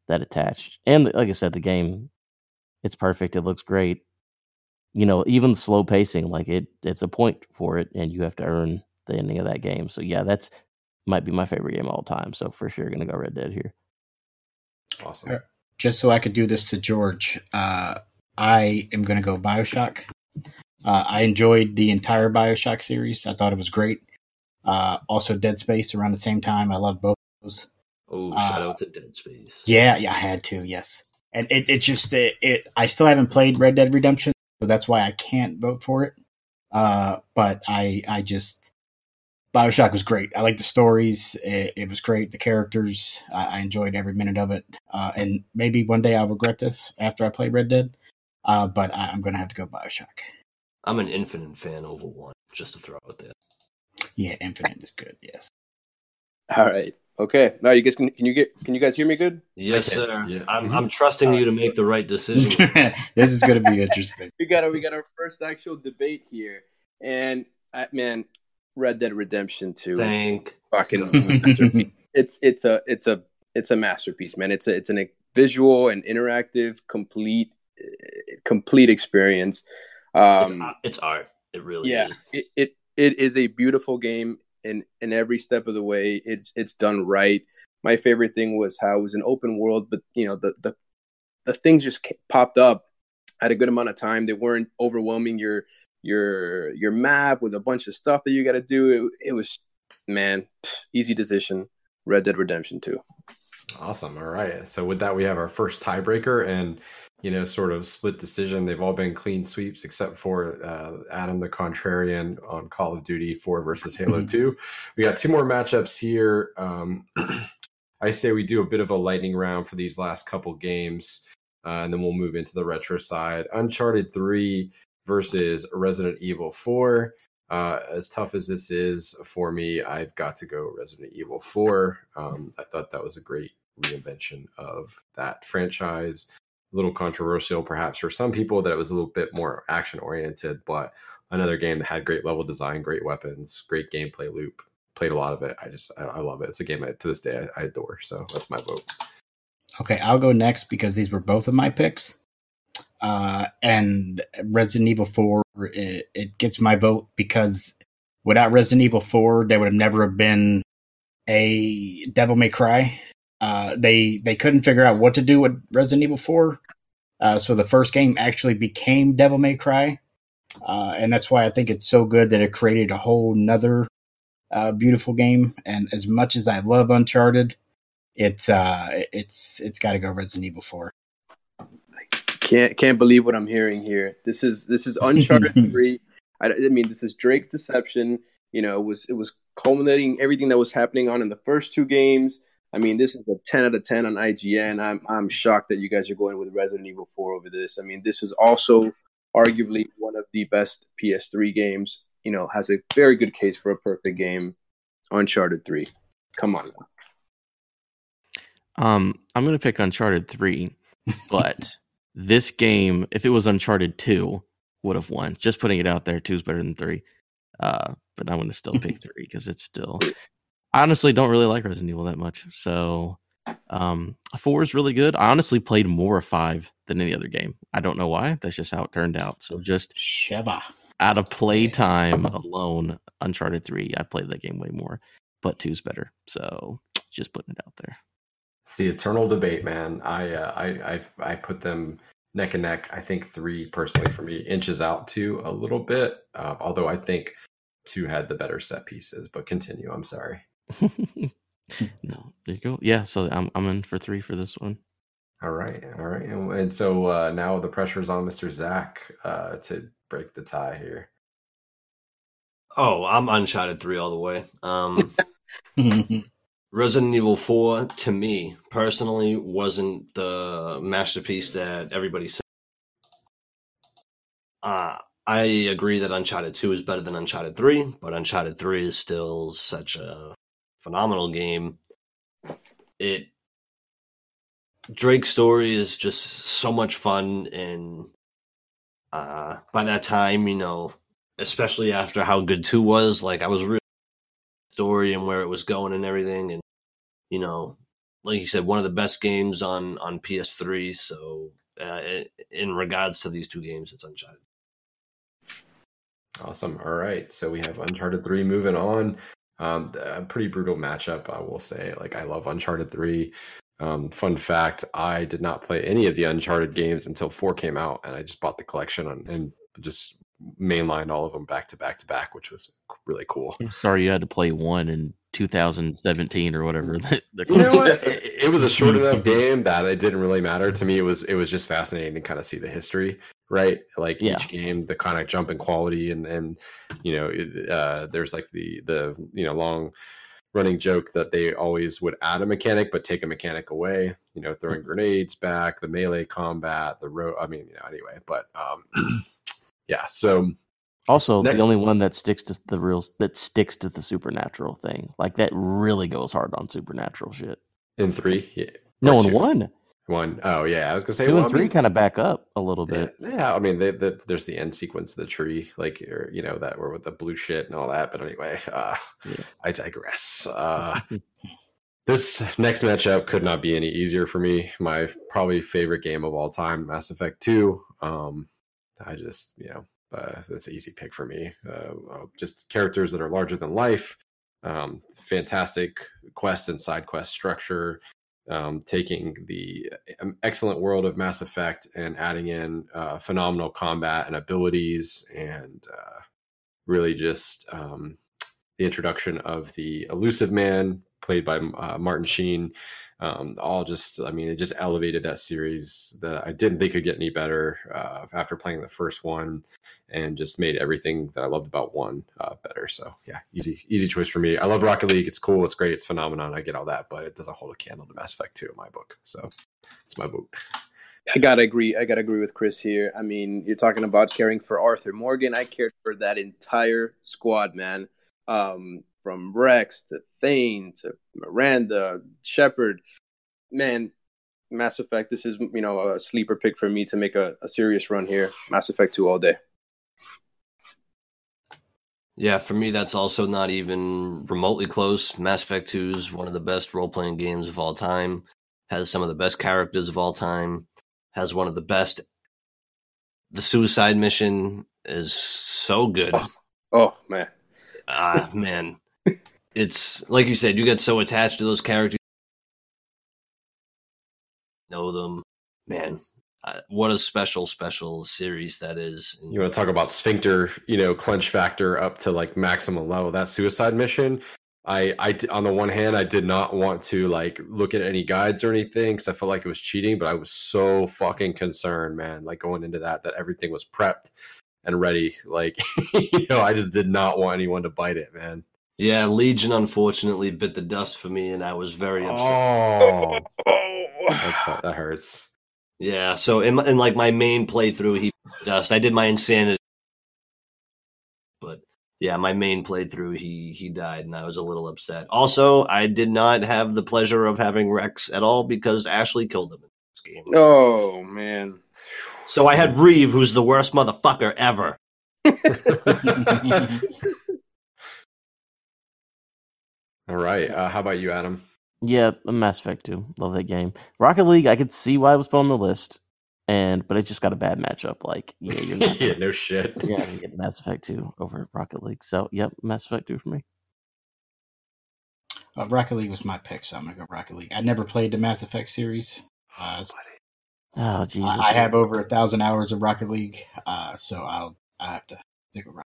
that attached. And like I said, the game, it's perfect. It looks great. You know, even slow pacing, like it, it's a point for it, and you have to earn the ending of that game. So yeah, that's might be my favorite game all time. So for sure, gonna go Red Dead here. Awesome. Just so I could do this to George, uh, I am going to go Bioshock. Uh, I enjoyed the entire Bioshock series. I thought it was great. Uh, also, Dead Space around the same time. I love both those. Oh, shout uh, out to Dead Space. Yeah, yeah, I had to. Yes, and it, it just it, it, I still haven't played Red Dead Redemption, so that's why I can't vote for it. Uh, but I I just Bioshock was great. I like the stories. It, it, was great. The characters. I, I enjoyed every minute of it. Uh, and maybe one day I'll regret this after I play Red Dead. Uh, but I, am going to have to go Bioshock. I'm an Infinite fan over one, just to throw out there. Yeah, Infinite is good. Yes. All right. Okay. Now you guys can, can you get can you guys hear me good? Yes, sir. Yeah. I'm I'm trusting you to make the right decision. this is going to be interesting. we got a, we got our first actual debate here, and uh, man, Red Dead Redemption Two. Thank fucking. it's it's a it's a it's a masterpiece, man. It's a it's an visual and interactive, complete complete experience. Um, it's, it's, art. It really yeah, is. It, it it is a beautiful game in in every step of the way. It's it's done right. My favorite thing was how it was an open world, but you know the the the things just popped up at a good amount of time. They weren't overwhelming your your your map with a bunch of stuff that you got to do. It, it was man, easy decision. Red Dead Redemption 2. Awesome. All right. So with that, we have our first tiebreaker, and you know, sort of split decision. They've all been clean sweeps except for uh, Adam the Contrarian on Call of Duty 4 versus Halo mm-hmm. 2. We got two more matchups here. Um, I say we do a bit of a lightning round for these last couple games, uh, and then we'll move into the retro side. Uncharted 3 versus Resident Evil 4. Uh, as tough as this is for me, I've got to go Resident Evil 4. Um, I thought that was a great reinvention of that franchise a little controversial perhaps for some people that it was a little bit more action oriented, but another game that had great level design, great weapons, great gameplay loop. Played a lot of it. I just I, I love it. It's a game I, to this day I, I adore. So that's my vote. Okay, I'll go next because these were both of my picks. Uh, and Resident Evil 4, it, it, gets my vote because without Resident Evil 4, there would have never have been a Devil May Cry. Uh, they they couldn't figure out what to do with Resident Evil Four, uh, so the first game actually became Devil May Cry, uh, and that's why I think it's so good that it created a whole nother uh, beautiful game. And as much as I love Uncharted, it's uh, it's it's got to go Resident Evil Four. Can't can't believe what I'm hearing here. This is this is Uncharted three. I, I mean, this is Drake's Deception. You know, it was it was culminating everything that was happening on in the first two games I mean, this is a 10 out of 10 on IGN. I'm I'm shocked that you guys are going with Resident Evil 4 over this. I mean, this is also arguably one of the best PS3 games. You know, has a very good case for a perfect game. Uncharted 3. Come on now. Um, I'm gonna pick Uncharted three, but this game, if it was Uncharted two, would have won. Just putting it out there, two is better than three. Uh, but I'm gonna still pick three because it's still. I honestly don't really like Resident Evil that much, so um, four is really good. I honestly played more of five than any other game. I don't know why. That's just how it turned out. So just Sheba. out of play time alone, Uncharted three, I played that game way more, but two's better. So just putting it out there. It's the eternal debate, man. I uh, I I I put them neck and neck. I think three personally for me inches out to a little bit, uh, although I think two had the better set pieces. But continue. I'm sorry. no, there you go. Yeah, so I'm I'm in for three for this one. All right, all right, and, and so uh, now the pressure is on Mr. Zach uh, to break the tie here. Oh, I'm Uncharted three all the way. Um, Resident Evil 4 to me personally wasn't the masterpiece that everybody said. Uh, I agree that Uncharted 2 is better than Uncharted 3, but Uncharted 3 is still such a phenomenal game. It Drake's story is just so much fun and uh by that time, you know, especially after how good 2 was, like I was really story and where it was going and everything and you know like you said one of the best games on on ps3 so uh, in regards to these two games it's uncharted awesome. All right. So we have uncharted 3 moving on um a pretty brutal matchup i will say. Like i love uncharted 3 um, fun fact i did not play any of the uncharted games until 4 came out and i just bought the collection and, and just mainlined all of them back to back to back, which was really cool. I'm sorry you had to play one in 2017 or whatever. The, the you know what? It, it, was a short enough game that it didn't really matter to me. It was it was just fascinating to kind of see the history, right? Like yeah. each game, the kind of jump in quality, and and you know, uh, there's like the the you know long running joke that they always would add a mechanic but take a mechanic away you know throwing grenades back the melee combat the road i mean you know anyway but um yeah. So also next, the only one that sticks to the real that sticks to the supernatural thing. Like that really goes hard on supernatural shit. In three, yeah. no, in one. One. Oh yeah, I was gonna say two well, and three I mean, kind of back up a little bit. Yeah, yeah I mean, they, they, there's the end sequence of the tree, like or, you know that were with the blue shit and all that. But anyway, uh, yeah. I digress. Uh, this next matchup could not be any easier for me. My probably favorite game of all time, Mass Effect Two. Um, I just, you know, uh, that's an easy pick for me. Uh, uh, just characters that are larger than life, um, fantastic quest and side quest structure, um, taking the um, excellent world of Mass Effect and adding in uh, phenomenal combat and abilities, and uh, really just um, the introduction of the Illusive Man, played by uh, Martin Sheen um, all just i mean it just elevated that series that i didn't think could get any better uh, after playing the first one and just made everything that i loved about one uh, better so yeah easy easy choice for me i love rocket league it's cool it's great it's phenomenon i get all that but it doesn't hold a candle to mass effect 2 in my book so it's my vote I gotta agree. I gotta agree with Chris here. I mean, you're talking about caring for Arthur Morgan. I cared for that entire squad, man. Um, from Wrex to Thane to Miranda, Shepard. Man, Mass Effect, this is, you know, a sleeper pick for me to make a, a serious run here. Mass Effect 2 all day. Yeah, for me, that's also not even remotely close. Mass Effect 2 is one of the best role playing games of all time, has some of the best characters of all time, has one of the best. The suicide mission is so good. Oh, oh man. Ah, man it's like you said, you get so attached to those characters, know them, man. Uh, what a special, special series that is. You want to talk about sphincter, you know, clench factor up to like maximum level. That suicide mission, I, I, on the one hand, I did not want to like look at any guides or anything because I felt like it was cheating, but I was so fucking concerned, man. Like going into that, that everything was prepped and ready. Like, you know, I just did not want anyone to bite it, man. Yeah, Legion unfortunately bit the dust for me, and I was very upset. Oh, that hurts. Yeah, so in, in like my main playthrough, he dust. I did my insanity, but yeah, my main playthrough, he he died, and I was a little upset. Also, I did not have the pleasure of having Wrex at all because Ashley killed him in this game. Oh man! So I had Wreav, who's the worst motherfucker ever. All right. Uh, how about you, Adam? Yeah, Mass Effect 2. Love that game. Rocket League, I could see why it was put on the list, and but it just got a bad matchup. Like, yeah, you're not. yeah, no shit. yeah, I get Mass Effect 2 over Rocket League. So, yep, Mass Effect 2 for me. Uh, Rocket League was my pick, so I'm gonna go Rocket League. I never played the Mass Effect series. Uh, oh, Jesus. I, I, have over a thousand hours of Rocket League, uh, so I'll I have to stick around.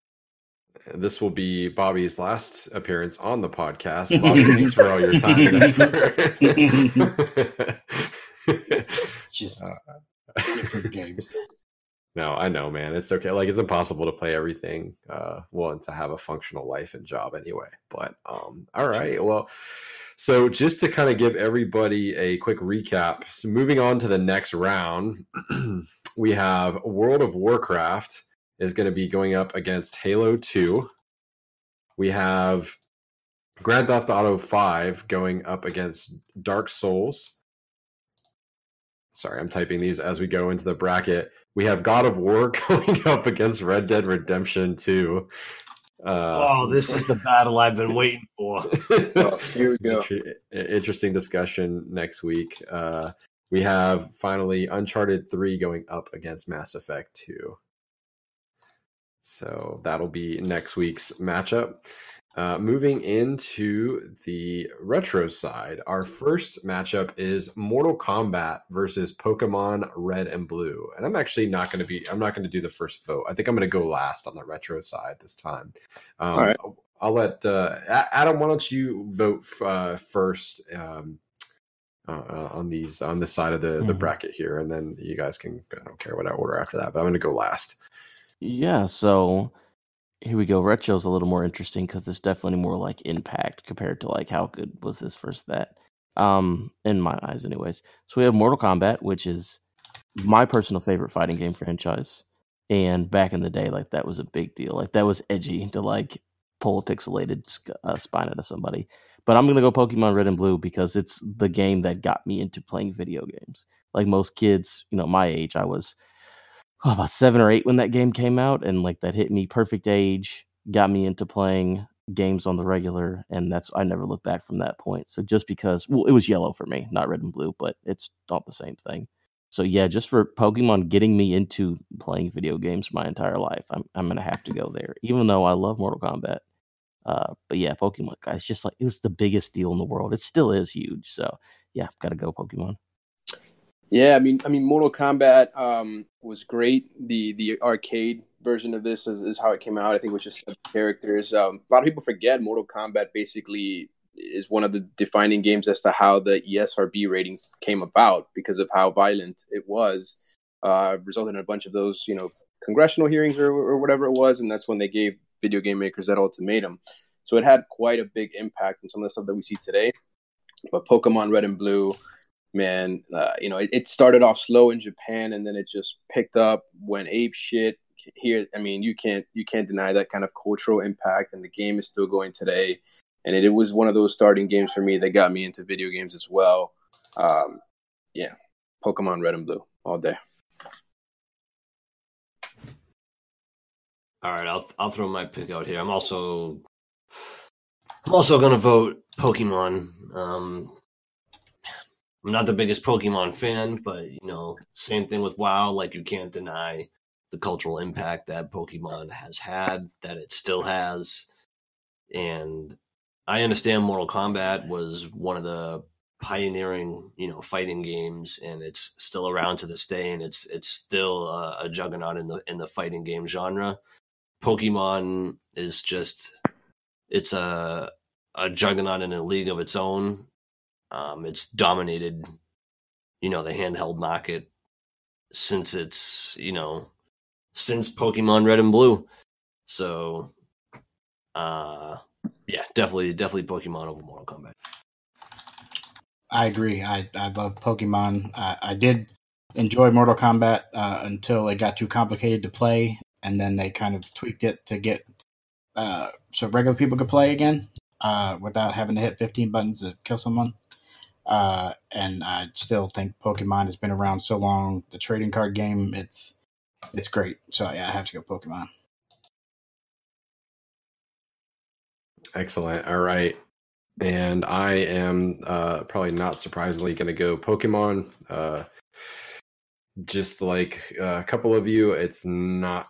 This will be Bobby's last appearance on the podcast. Bobby, thanks for all your time. Just uh, games. No, I know, man. It's okay. Like it's impossible to play everything. Uh, well, and to have a functional life and job anyway. But um, all right. Well, so just to kind of give everybody a quick recap. So moving on to the next round, we have World of Warcraft is going to be going up against Halo 2. We have Grand Theft Auto 5 going up against Dark Souls. Sorry, I'm typing these as we go into the bracket. We have God of War going up against Red Dead Redemption 2. Uh, oh, this is the battle I've been waiting for. oh, here we go. Interesting discussion next week. Uh, we have finally Uncharted 3 going up against Mass Effect 2. So that'll be next week's matchup. Uh, moving into the retro side, our first matchup is Mortal Kombat versus Pokemon Red and Blue. And I'm actually not going to be, I'm not going to do the first vote. I think I'm going to go last on the retro side this time. Um, All right. I'll let uh, Adam. Why don't you vote uh, first um, uh, uh, on these on this side of the mm-hmm. the bracket here, and then you guys can I don't care what I order after that. But I'm going to go last. Yeah, so here we go. Retro's a little more interesting because there's definitely more like impact compared to like how good was this versus that. Um, in my eyes, anyways. So we have Mortal Kombat, which is my personal favorite fighting game franchise. And back in the day, like that was a big deal. Like that was edgy to like pull a pixelated uh, spine out of somebody. But I'm gonna go Pokemon Red and Blue because it's the game that got me into playing video games. Like most kids, you know, my age, I was oh, about seven or eight when that game came out, and like that hit me perfect age, got me into playing games on the regular, and that's I never looked back from that point. So just because, well, it was yellow for me, not red and blue, but it's not the same thing. So yeah, just for Pokemon getting me into playing video games my entire life, I'm I'm gonna have to go there, even though I love Mortal Kombat. Uh, but yeah, Pokemon guys, just like it was the biggest deal in the world. It still is huge. So yeah, gotta go Pokemon. Yeah, I mean, I mean, Mortal Kombat um, was great. The the arcade version of this is, is how it came out. I think it was just characters. Um, a lot of people forget Mortal Kombat basically is one of the defining games as to how the ESRB ratings came about because of how violent it was. Uh, resulted in a bunch of those, you know, congressional hearings or, or whatever it was, and that's when they gave video game makers that ultimatum. So it had quite a big impact on some of the stuff that we see today. But Pokemon Red and Blue man, uh, you know, it, it, started off slow in Japan and then it just picked up, went ape shit. Here, I mean, you can't you can't deny that kind of cultural impact, and the game is still going today. And it, it was one of those starting games for me that got me into video games as well. Um, yeah, Pokemon Red and Blue all day. All right, I'll I'll throw my pick out here. I'm also I'm also gonna vote Pokemon. Um, I'm not the biggest Pokemon fan, but you know, same thing with WoW. Like you can't deny the cultural impact that Pokemon has had, that it still has, and I understand Mortal Kombat was one of the pioneering, you know, fighting games, and it's still around to this day, and it's it's still a, a juggernaut in the in the fighting game genre. Pokemon is just it's a a juggernaut in a league of its own um, it's dominated, you know, the handheld market since it's, you know, since Pokemon Red and Blue. So, uh, yeah, definitely, definitely Pokemon over Mortal Kombat. I agree. I, I love Pokemon. I, I did enjoy Mortal Kombat uh, until it got too complicated to play, and then they kind of tweaked it to get uh, so regular people could play again uh, without having to hit 15 buttons to kill someone. Uh, and I still think Pokemon has been around so long. The trading card game, it's it's great. So yeah, I have to go Pokemon. Excellent. All right. And I am uh, probably not surprisingly going to go Pokemon. Uh, just like a couple of you, it's not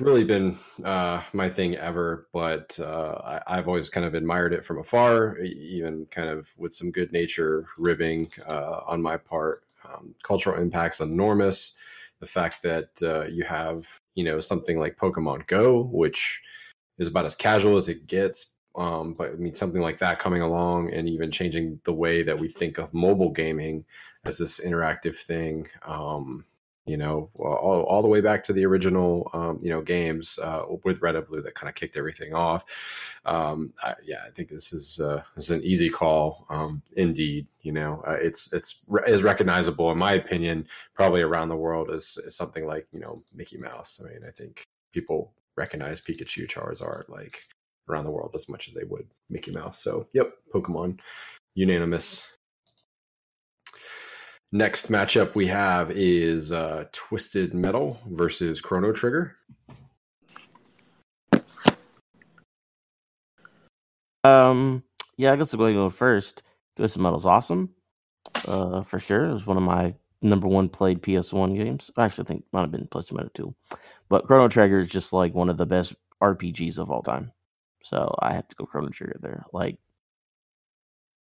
really been uh, my thing ever, but uh, I, have always kind of admired it from afar, even kind of with some good nature ribbing uh, on my part. Um, cultural impact's enormous. The fact that uh, you have, you know, something like Pokemon Go, which is about as casual as it gets, um, but I mean, something like that coming along and even changing the way that we think of mobile gaming as this interactive thing. Um, you know, all, all the way back to the original, um, you know, games uh, with Red and Blue that kind of kicked everything off. Um, I, yeah, I think this is uh, this is an easy call. Um, indeed, you know, uh, it's it's is recognizable in my opinion, probably around the world as, as something like you know Mickey Mouse. I mean, I think people recognize Pikachu, Charizard, like around the world as much as they would Mickey Mouse. So, yep, Pokemon, unanimous Next matchup we have is uh, Twisted Metal versus Chrono Trigger. Um, yeah, I guess I'm going to go first. Twisted Metal's awesome, uh, for sure. It was one of my number one played PS1 games. I actually, think might have been Twisted Metal 2. But Chrono Trigger is just like one of the best RPGs of all time. So I have to go Chrono Trigger there. Like,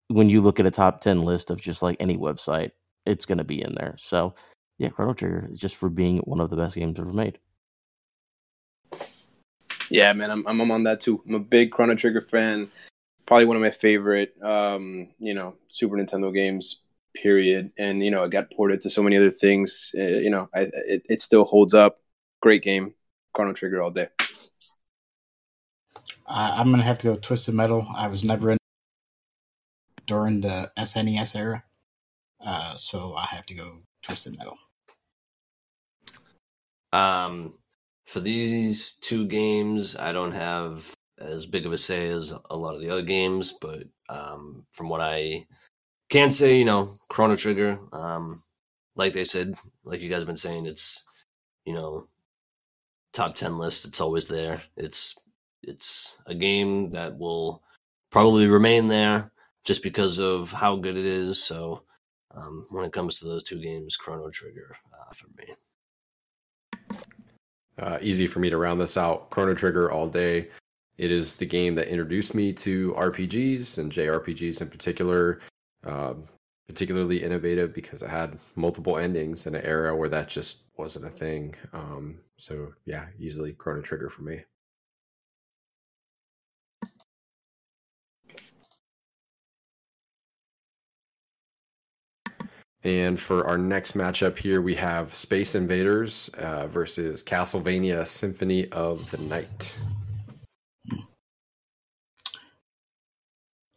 when you look at a top 10 list of just like any website, it's going to be in there. So, yeah, Chrono Trigger just for being one of the best games ever made. Yeah, man, I'm I'm on that too. I'm a big Chrono Trigger fan. Probably one of my favorite, um, you know, Super Nintendo games. Period. And you know, it got ported to so many other things. Uh, you know, I, it it still holds up. Great game, Chrono Trigger all day. I'm gonna have to go Twisted Metal. I was never in during the SNES era. Uh, so I have to go Twisted Metal. Um, for these two games, I don't have as big of a say as a lot of the other games, but um, from what I can say, you know, Chrono Trigger, um, like they said, like you guys have been saying, it's you know, top ten list. It's always there. It's it's a game that will probably remain there just because of how good it is. So um, when it comes to those two games, Chrono Trigger uh, for me. Uh, easy for me to round this out. Chrono Trigger all day. It is the game that introduced me to RPGs and JRPGs in particular. Uh, particularly innovative because it had multiple endings in an era where that just wasn't a thing. Um, so yeah, easily Chrono Trigger for me. And for our next matchup here, we have Space Invaders uh, versus Castlevania Symphony of the Night.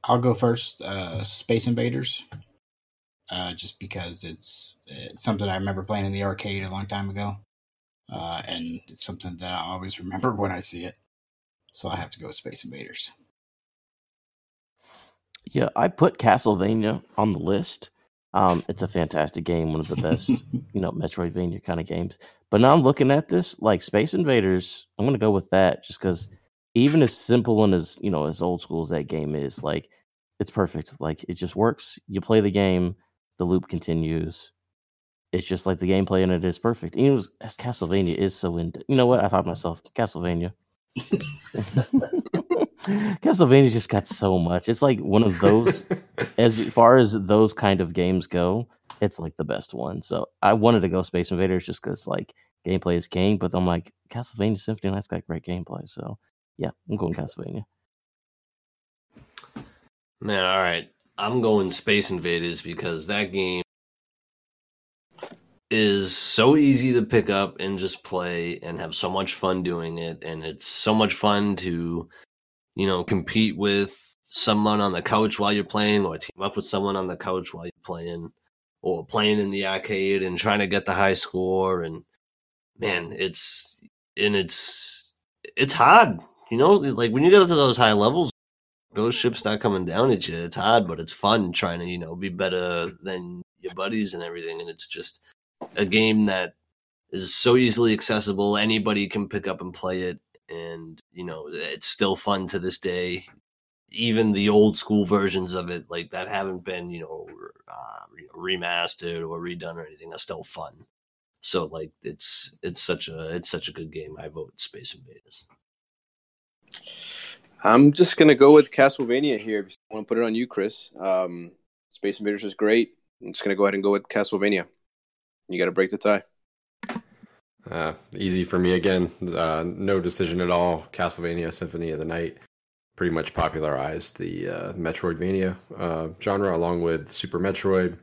I'll go first. Uh, Space Invaders, uh, just because it's, it's, something I remember playing in the arcade a long time ago, uh, and it's something that I always remember when I see it. So I have to go with Space Invaders. Yeah, I put Castlevania on the list um, it's a fantastic game, one of the best, you know, Metroidvania kind of games. But now I'm looking at this, like Space Invaders. I'm gonna go with that just because, even as simple and as you know, as old school as that game is, like it's perfect. Like it just works. You play the game, the loop continues. It's just like the gameplay in it is perfect. Even as Castlevania is so in. You know what? I thought myself, Castlevania. Castlevania just got so much. It's like one of those, as far as those kind of games go, it's like the best one. So I wanted to go Space Invaders just because like gameplay is king, but I'm like Castlevania Symphony that's got great gameplay. So yeah, I'm going Castlevania. Man, all right, I'm going Space Invaders because that game is so easy to pick up and just play and have so much fun doing it and it's so much fun to you know, compete with someone on the couch while you're playing, or team up with someone on the couch while you're playing, or playing in the arcade and trying to get the high score. And man, it's and it's it's hard you know, like when you get up to those high levels, those ships start coming down at you. It's hard, but it's fun trying to, you know, be better than your buddies and everything. And it's just a game that is so easily accessible. Anybody can pick up and play it. And, you know, it's still fun to this day. Even the old school versions of it, like that haven't been, you know, uh, remastered or redone or anything, that's still fun. So like it's it's such a it's such a good game. I vote Space Invaders. I'm just gonna go with Castlevania here. I want to put it on you, Chris. Um, Space Invaders is great. I'm just gonna go ahead and go with Castlevania. You got to break the tie. Uh, easy for me again. Uh, no decision at all. Castlevania Symphony of the Night pretty much popularized the uh, Metroidvania uh, genre along with Super Metroid.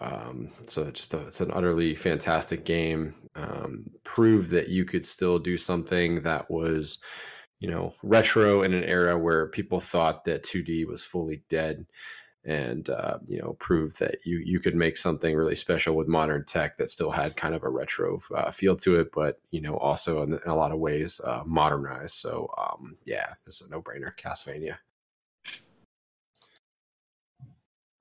Um, so just a, it's an utterly fantastic game. Um, proved that you could still do something that was, you know, retro in an era where people thought that 2D was fully dead, and uh, you know, proved that you you could make something really special with modern tech that still had kind of a retro uh, feel to it, but you know, also in, in a lot of ways uh, modernized. So um, yeah, this is a no brainer. Castlevania.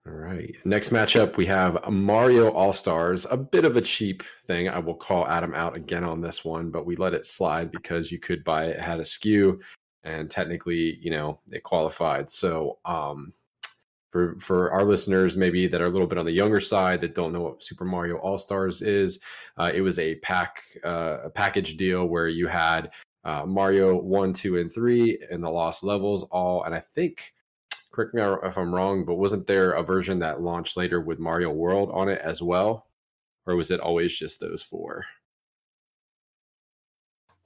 All right. Next matchup, we have Mario All Stars. A bit of a cheap thing. I will call Adam out again on this one, but we let it slide because you could buy it, it had a SKU, and technically, you know, it qualified. So, um, for for our listeners, maybe that are a little bit on the younger side that don't know what Super Mario All Stars is, uh, it was a pack uh, a package deal where you had uh, Mario one, two, and three, and the Lost Levels all, and I think correct me if I'm wrong, but wasn't there a version that launched later with Mario World on it as well? Or was it always just those four?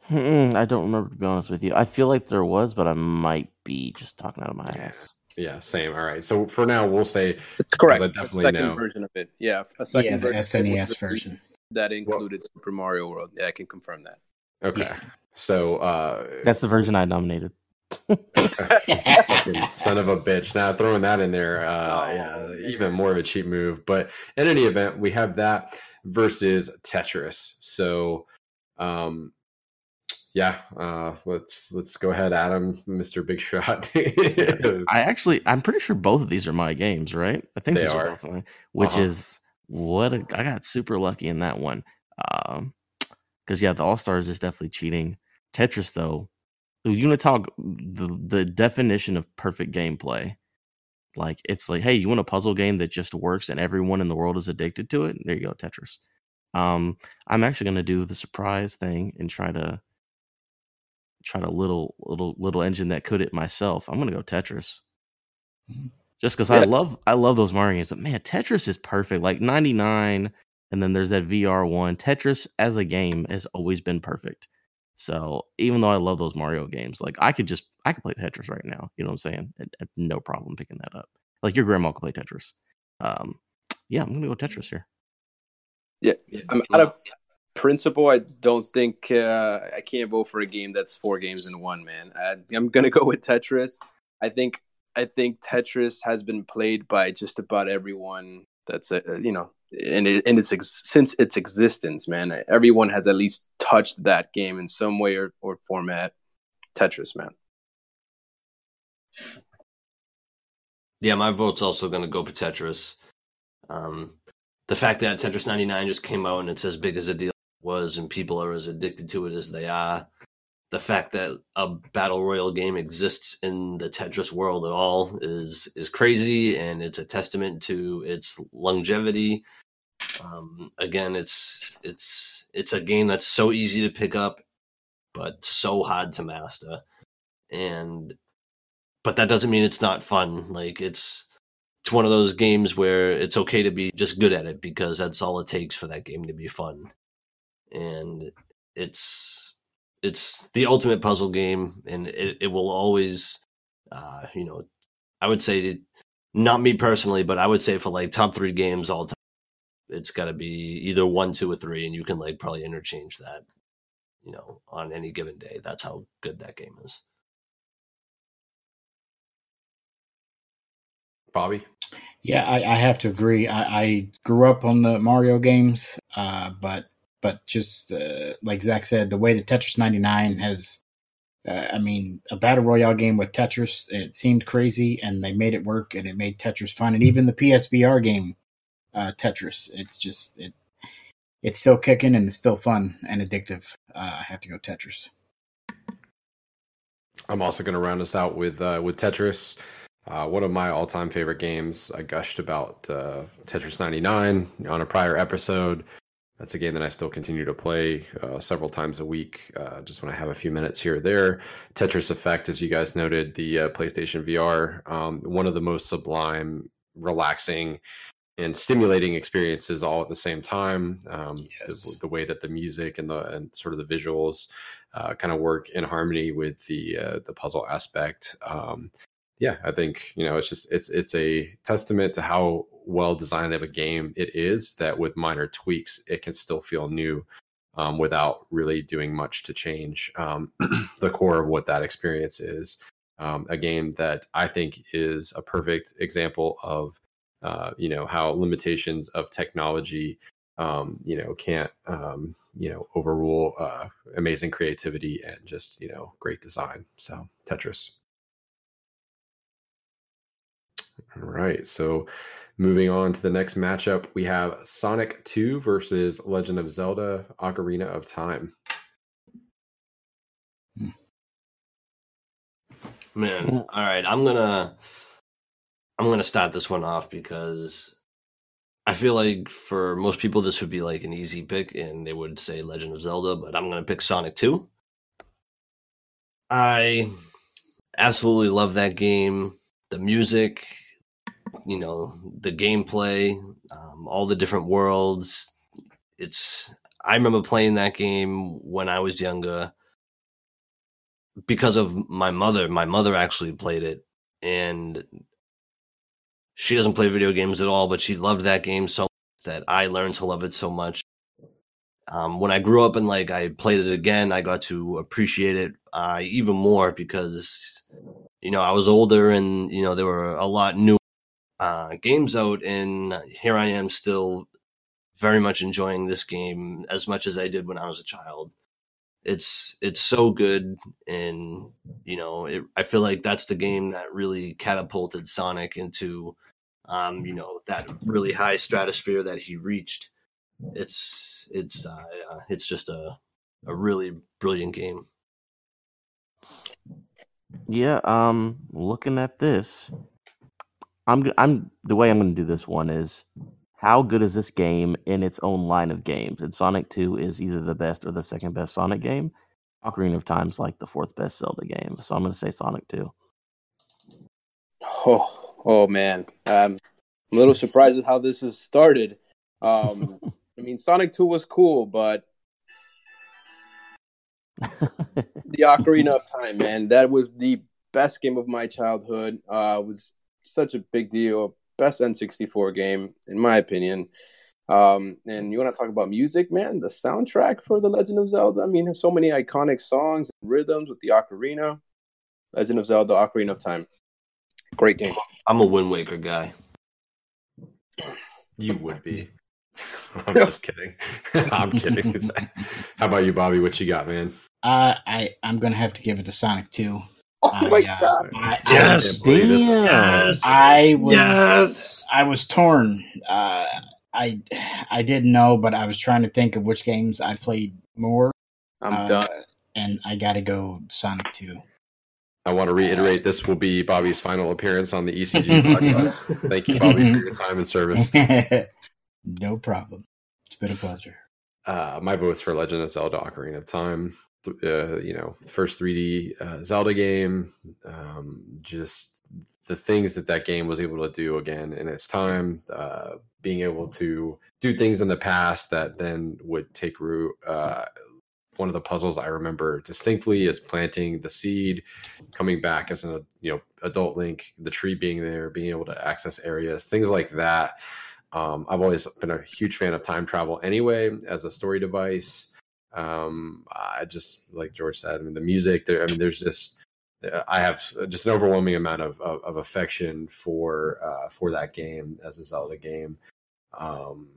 Mm-mm, I don't remember to be honest with you. I feel like there was, but I might be just talking out of my ass. Yeah, same. All right. So for now, we'll say it's correct. I definitely second know. version of it. Yeah, a second yeah, the version SNES version that included Super Mario World. Yeah, I can confirm that. Okay. Yeah. So uh That's the version I nominated. son of a bitch. Now throwing that in there, uh, Oh, yeah, even more of a cheap move. But in any event, we have that versus Tetris. So, um, yeah, uh, let's let's go ahead, Adam, Mister Big Shot. I actually, I'm pretty sure both of these are my games, right? I think They these are. are both mine, which Uh-huh. is what a, I got super lucky in that one. Um, because yeah, the All Stars is definitely cheating. Tetris, though, you want to talk the the definition of perfect gameplay? Like it's like, hey, you want a puzzle game that just works and everyone in the world is addicted to it? There you go, Tetris. Um, I'm actually gonna do the surprise thing and try to try to little little little engine that could it myself. I'm gonna go Tetris. Mhm. Just because I love I love those Mario games. But man, Tetris is perfect. Like 99, and then there's that VR one. Tetris as a game has always been perfect. So even though I love those Mario games, like I could just I could play Tetris right now. You know what I'm saying? I, I no problem picking that up. Like your grandma could play Tetris. Um, yeah, I'm gonna go Tetris here. Yeah, I'm out of principle. I don't think uh, I can't vote for a game that's four games in one. Man, I, I'm gonna go with Tetris. I think I think Tetris has been played by just about everyone. That's uh, you know, in it, in its ex- since its existence, man. Everyone has at least touched that game in some way or, or format. Tetris, man. Yeah, my vote's also going to go for Tetris. Um, the fact that Tetris 99 just came out and it's as big as a deal was, and people are as addicted to it as they are. The fact that a battle royale game exists in the Tetris world at all is is crazy, and it's a testament to its longevity. Um, again, it's it's it's a game that's so easy to pick up, but so hard to master, and but that doesn't mean it's not fun. Like it's it's one of those games where it's okay to be just good at it because that's all it takes for that game to be fun. And it's it's the ultimate puzzle game and it, it will always uh you know I would say not me personally, but I would say for like top three games all time, it's gotta be either one, two, or three, and you can like probably interchange that, you know, on any given day. That's how good that game is. Bobby. Yeah, I, I have to agree. I, I grew up on the Mario games, uh, but but just uh, like Zach said, the way that Tetris 99 has Uh, I mean, a battle royale game with Tetris. It seemed crazy, and they made it work, and it made Tetris fun. And even the PSVR game, uh, Tetris, it's just it. It's still kicking and it's still fun and addictive. Uh, I have to go Tetris. I'm also going to round us out with uh, with Tetris. Uh, one of my all-time favorite games. I gushed about uh, Tetris 99 on a prior episode. That's a game that I still continue to play uh, several times a week, uh, just when I have a few minutes here or there. Tetris Effect, as you guys noted, the uh, PlayStation VR, um, one of the most sublime, relaxing, and stimulating experiences all at the same time. Um, yes. the, the, way that the music and the and sort of the visuals uh, kind of work in harmony with the uh, the puzzle aspect. Um, yeah, I think you know it's just it's it's a testament to how well designed of a game it is that with minor tweaks it can still feel new um, without really doing much to change um, the core of what that experience is. Um, a game that I think is a perfect example of uh, you know how limitations of technology um, you know can't um, you know overrule uh, amazing creativity and just you know great design. So Tetris. All right. So moving on to the next matchup, we have Sonic 2 versus Legend of Zelda Ocarina of Time. Man, all right. I'm going to I'm going to start this one off because I feel like for most people this would be like an easy pick and they would say Legend of Zelda, but I'm going to pick Sonic 2. I absolutely love that game. The music, you know the gameplay, um, all the different worlds. It's I remember playing that game when I was younger because of my mother. My mother actually played it, and she doesn't play video games at all, but she loved that game so that I learned to love it so much. Um, when I grew up and like I played it again, I got to appreciate it uh, even more because you know I was older and you know there were a lot new uh, games out, and here I am still very much enjoying this game as much as I did when I was a child. It's it's so good, and you know, it, I feel like that's the game that really catapulted Sonic into, um, you know, that really high stratosphere that he reached. It's it's uh, uh it's just a a really brilliant game. Yeah, um, looking at this, I'm I'm the way I'm going to do this one is how good is this game in its own line of games? And Sonic 2 is either the best or the second best Sonic game. Ocarina of Time's like the fourth best Zelda game. So I'm going to say Sonic 2. Oh, oh man. Um, I'm a little surprised at how this has started. Um, I mean, Sonic 2 was cool, but the Ocarina of Time, man, that was the best game of my childhood. Uh, was such a big deal. Best N64 game, in my opinion. Um, and you want to talk about music, man? The soundtrack for The Legend of Zelda. I mean, so many iconic songs and rhythms with the ocarina. Legend of Zelda: Ocarina of Time. Great game. I'm a Wind Waker guy. You would be. I'm just kidding. I'm kidding. How about you, Bobby? What you got, man? Uh, I I'm gonna have to give it to Sonic Two. Oh my uh, god! I, yes, I, yes. I was yes. I was torn. Uh, I I didn't know, but I was trying to think of which games I played more. I'm uh, done, and I got to go Sonic Two. I want to reiterate this will be Bobby's final appearance on the ECG podcast. Thank you, Bobby, for your time and service. no problem. It's been a pleasure. Uh, my vote's for Legend of Zelda: Ocarina of Time uh, you know first 3D uh, Zelda game. Um, just the things that that game was able to do again in its time, uh, being able to do things in the past that then would take root. Uh, one of the puzzles I remember distinctly is planting the seed, coming back as an you know adult Link, the tree being there, being able to access areas, things like that. Um, I've always been a huge fan of time travel anyway as a story device. Um, I just like George said. I mean, the music there. I mean, there's just I have just an overwhelming amount of of, of affection for uh, for that game as a Zelda game. Um,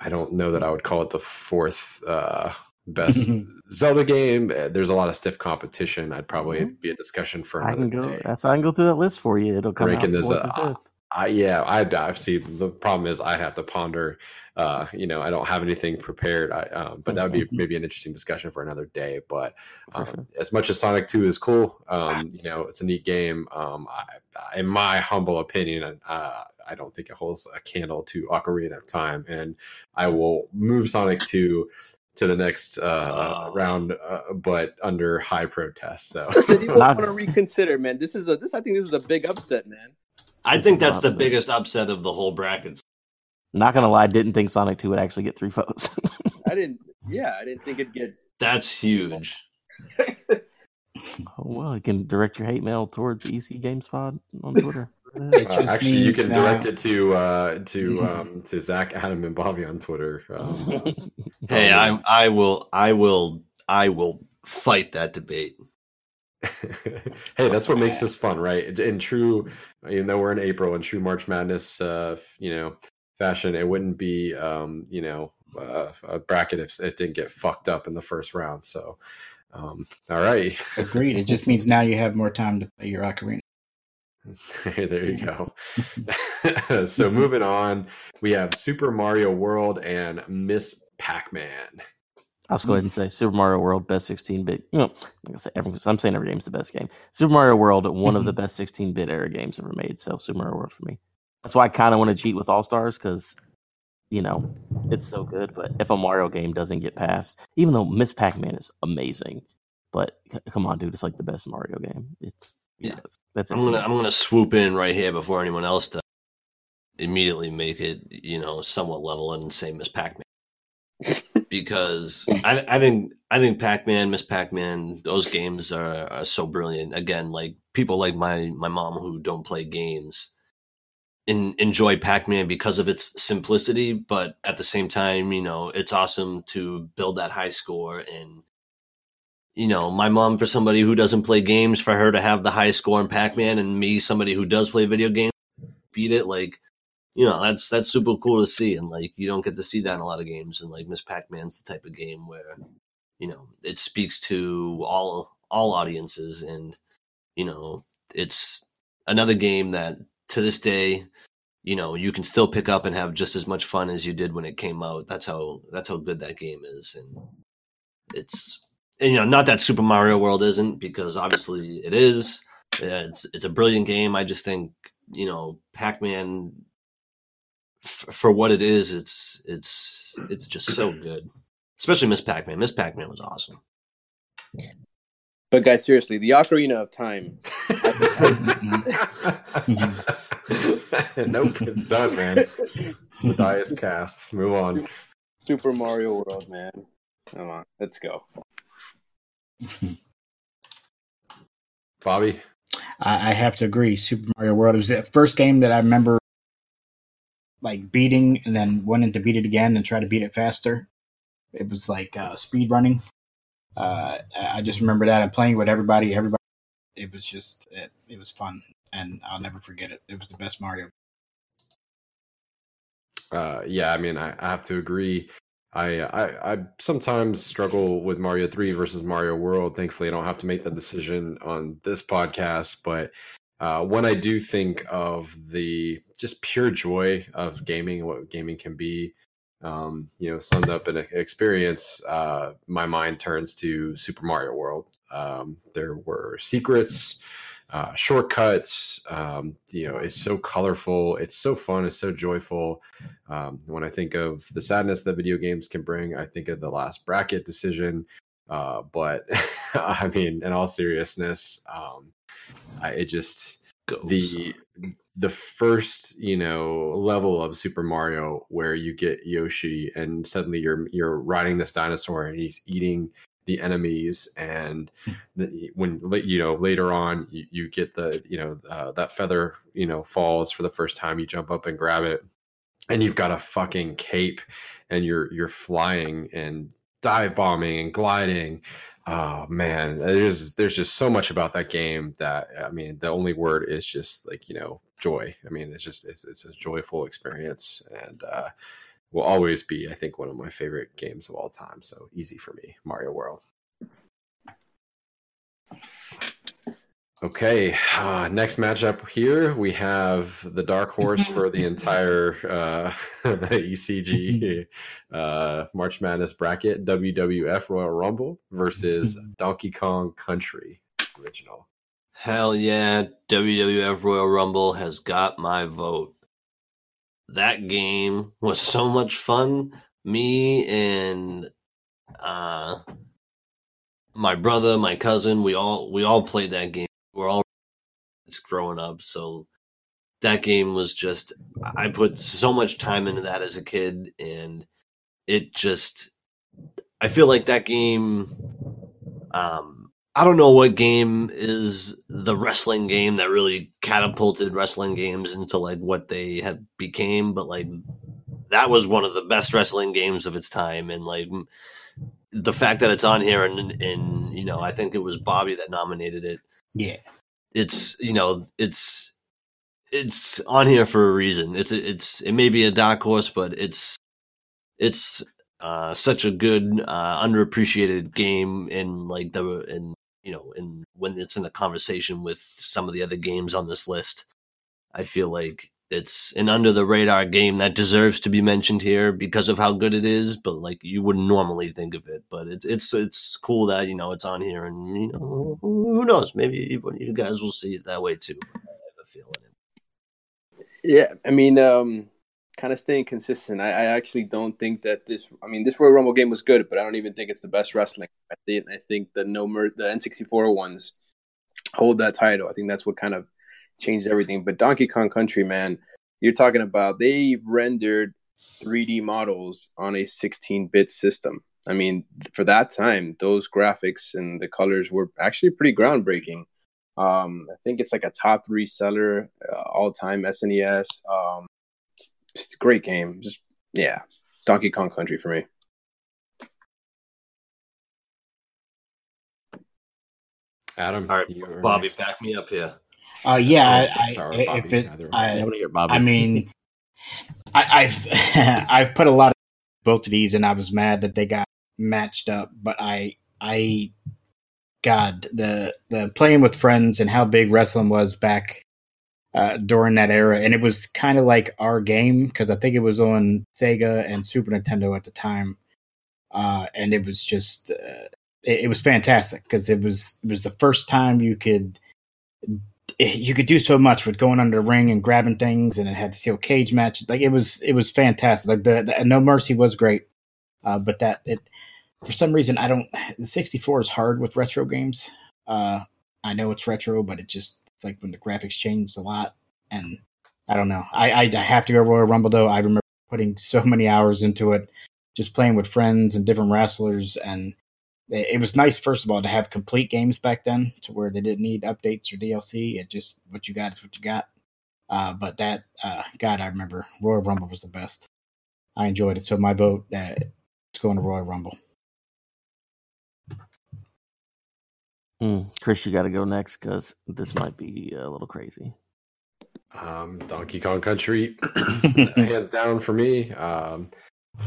I don't know that I would call it the fourth uh, best Zelda game. Uh, There's a lot of stiff competition. I'd probably Mhm. be a discussion for I can go. day. That's I can go through that list for you. It'll come Ranking out this, fourth uh, or fifth. I, yeah, I, I see. The problem is I have to ponder. Uh, you know, I don't have anything prepared. I, um, but that would be maybe an interesting discussion for another day. But um, sure. as much as Sonic Two is cool, um, you know, it's a neat game. Um, I, in my humble opinion, uh, I don't think it holds a candle to Ocarina of Time, and I will move Sonic Two to the next uh, Oh. round, uh, but under high protest. So Does anyone want to reconsider, man? This is a this. I think this is a big upset, man. I This think is that's the awesome. biggest upset of the whole brackets. Not gonna lie, didn't think Sonic Two would actually get three votes. I didn't. Yeah, I didn't think it'd get. That's huge. oh well, you can direct your hate mail towards EC GameSpot on Twitter. Uh, actually, you can now- direct it to uh, to um, to Zach, Adam, and Bobby on Twitter. Um, Hey, I. I will I will I will fight that debate. hey, that's what makes this fun, right? In true, even though we're in April, in true March Madness, uh, you know, fashion, it wouldn't be, um, you know, uh, a bracket if it didn't get fucked up in the first round. So, um, all right, Agreed. It just means now you have more time to play your ocarina. there you go. so, moving on, we have Super Mario World and Miss Pac-Man. I'll just go ahead and say Super Mario World best 16 bit. You know, like I say, every, I'm saying every game's the best game. Super Mario World, one of the best 16 bit era games ever made. So Super Mario World for me. That's why I kind of want to cheat with All Stars because, you know, it's so good. But if a Mario game doesn't get past, even though Miss Pac Man is amazing, but c- come on, dude, it's like the best Mario game. It's yeah, Yeah. that's, that's I'm gonna. I'm gonna swoop in right here before anyone else does. Immediately make it you know somewhat level and say Miss Pac-Man because I I think I think Pac-Man, Miss Pac-Man, those games are, are so brilliant. Again, like people like my my mom who don't play games in, enjoy Pac-Man because of its simplicity, but at the same time, you know, it's awesome to build that high score and you know, my mom for somebody who doesn't play games, for her to have the high score in Pac-Man, and me somebody who does play video games, beat it. Like, you know, that's that's super cool to see, and like you don't get to see that in a lot of games. And like Miss Pac-Man's the type of game where, you know, it speaks to all all audiences, and you know, it's another game that to this day, you know, you can still pick up and have just as much fun as you did when it came out. That's how that's how good that game is, and it's and, you know, not that Super Mario World isn't because obviously it is. It's it's a brilliant game. I just think you know Pac-Man f- for what it is. It's it's it's just so good, especially Miss Pac-Man. Miss Pac-Man was awesome. But guys, seriously, the Ocarina of Time. Mm-hmm. Mm-hmm. nope, it's done, man. The die is cast. Move on. Super Mario World, man. Come on, let's go. Bobby. I, I have to agree. Super Mario World was the first game that I remember like beating and then wanting to beat it again and try to beat it faster. It was like uh, speed running. Uh, I I just remember that and playing with everybody. Everybody, it was just it, it was fun, and I'll never forget it. It was the best Mario. Uh, yeah, I mean, I, I have to agree. I, I I sometimes struggle with Mario Three versus Mario World. Thankfully, I don't have to make the decision on this podcast. But uh, when I do think of the just pure joy of gaming, what gaming can be, um, you know, summed up in an experience, uh, my mind turns to Super Mario World. Um, there were secrets uh, shortcuts. Um, you know, it's so colorful. It's so fun. It's so joyful. Um, when I think of the sadness that video games can bring, I think of the last bracket decision. Uh, but I mean, in all seriousness, um, I, it just Go the the first you know level of Super Mario where you get Yoshi and suddenly you're you're riding this dinosaur and he's eating the enemies and the, when you know later on you, you get the you know uh, that feather you know falls for the first time you jump up and grab it and you've got a fucking cape and you're you're flying and dive bombing and gliding oh man there's there's just so much about that game that i mean the only word is just like you know joy i mean it's just it's, it's a joyful experience and uh will always be, I think, one of my favorite games of all time. So easy for me, Mario World. Okay, uh, next matchup here we have the dark horse for the entire uh, ECG uh, March Madness bracket WWF Royal Rumble versus Donkey Kong Country original. Hell yeah, WWF Royal Rumble has got my vote. That game was so much fun. Me and uh, my brother, my cousin, we all we all played that game. We're all growing up, so that game was just I put so much time into that as a kid and it just I feel like that game um I don't know what game is the wrestling game that really catapulted wrestling games into like what they have became, but like that was one of the best wrestling games of its time, and like the fact that it's on here and and you know I think it was Bobby that nominated it. Yeah, it's you know it's it's on here for a reason. It's it's it may be a dark horse, but it's it's uh, such a good uh, underappreciated game in like the in you know, and when it's in a conversation with some of the other games on this list, I feel like it's an under the radar game that deserves to be mentioned here because of how good it is. But like you wouldn't normally think of it, but it's it's it's cool that you know it's on here, and you know who knows, maybe you guys will see it that way too. I have a feeling. Yeah, I mean, um, kind of staying consistent. I, I, actually don't think that this. I mean, this Royal Rumble game was good, but I don't even think it's the best wrestling. I think I think the no mer- the N64 ones hold that title. I think that's what kind of changed everything. But Donkey Kong Country, man, you're talking about they rendered 3D models on a 16-bit system. I mean, for that time, those graphics and the colors were actually pretty groundbreaking. Um, I think it's like a top three seller uh, all time SNES. Um, just a great game. Just yeah, Donkey Kong Country for me. Adam, all right, Bobby, next. back me up here. Uh, yeah, oh, I, sorry, I, if it, I, I mean, I, have I've put a lot of both of these, and I was mad that they got matched up. But I, I, God, the the playing with friends and how big wrestling was back uh, during that era, and it was kind of like our game because I think it was on Sega and Super Nintendo at the time, uh, and it was just uh, it, it, was fantastic because it was it was the first time you could you could do so much with going under the ring and grabbing things, and it had steel cage matches. Like it was it was fantastic. Like the, the No Mercy was great, uh, but that it for some reason I don't. The 64 is hard with retro games. Uh, I know it's retro, but it just like when the graphics changed a lot. And I don't know. I, I, I have to go Royal Rumble though. I remember putting so many hours into it, just playing with friends and different wrestlers. And it, it was nice, first of all, to have complete games back then to where they didn't need updates or DLC. It just, what you got is what you got. Uh, but that, uh, God, I remember Royal Rumble was the best. I enjoyed it. So my vote uh, is going to Royal Rumble. Mm, Chris, you got to go next because this might be a little crazy. Um, Donkey Kong Country, hands down for me. Um,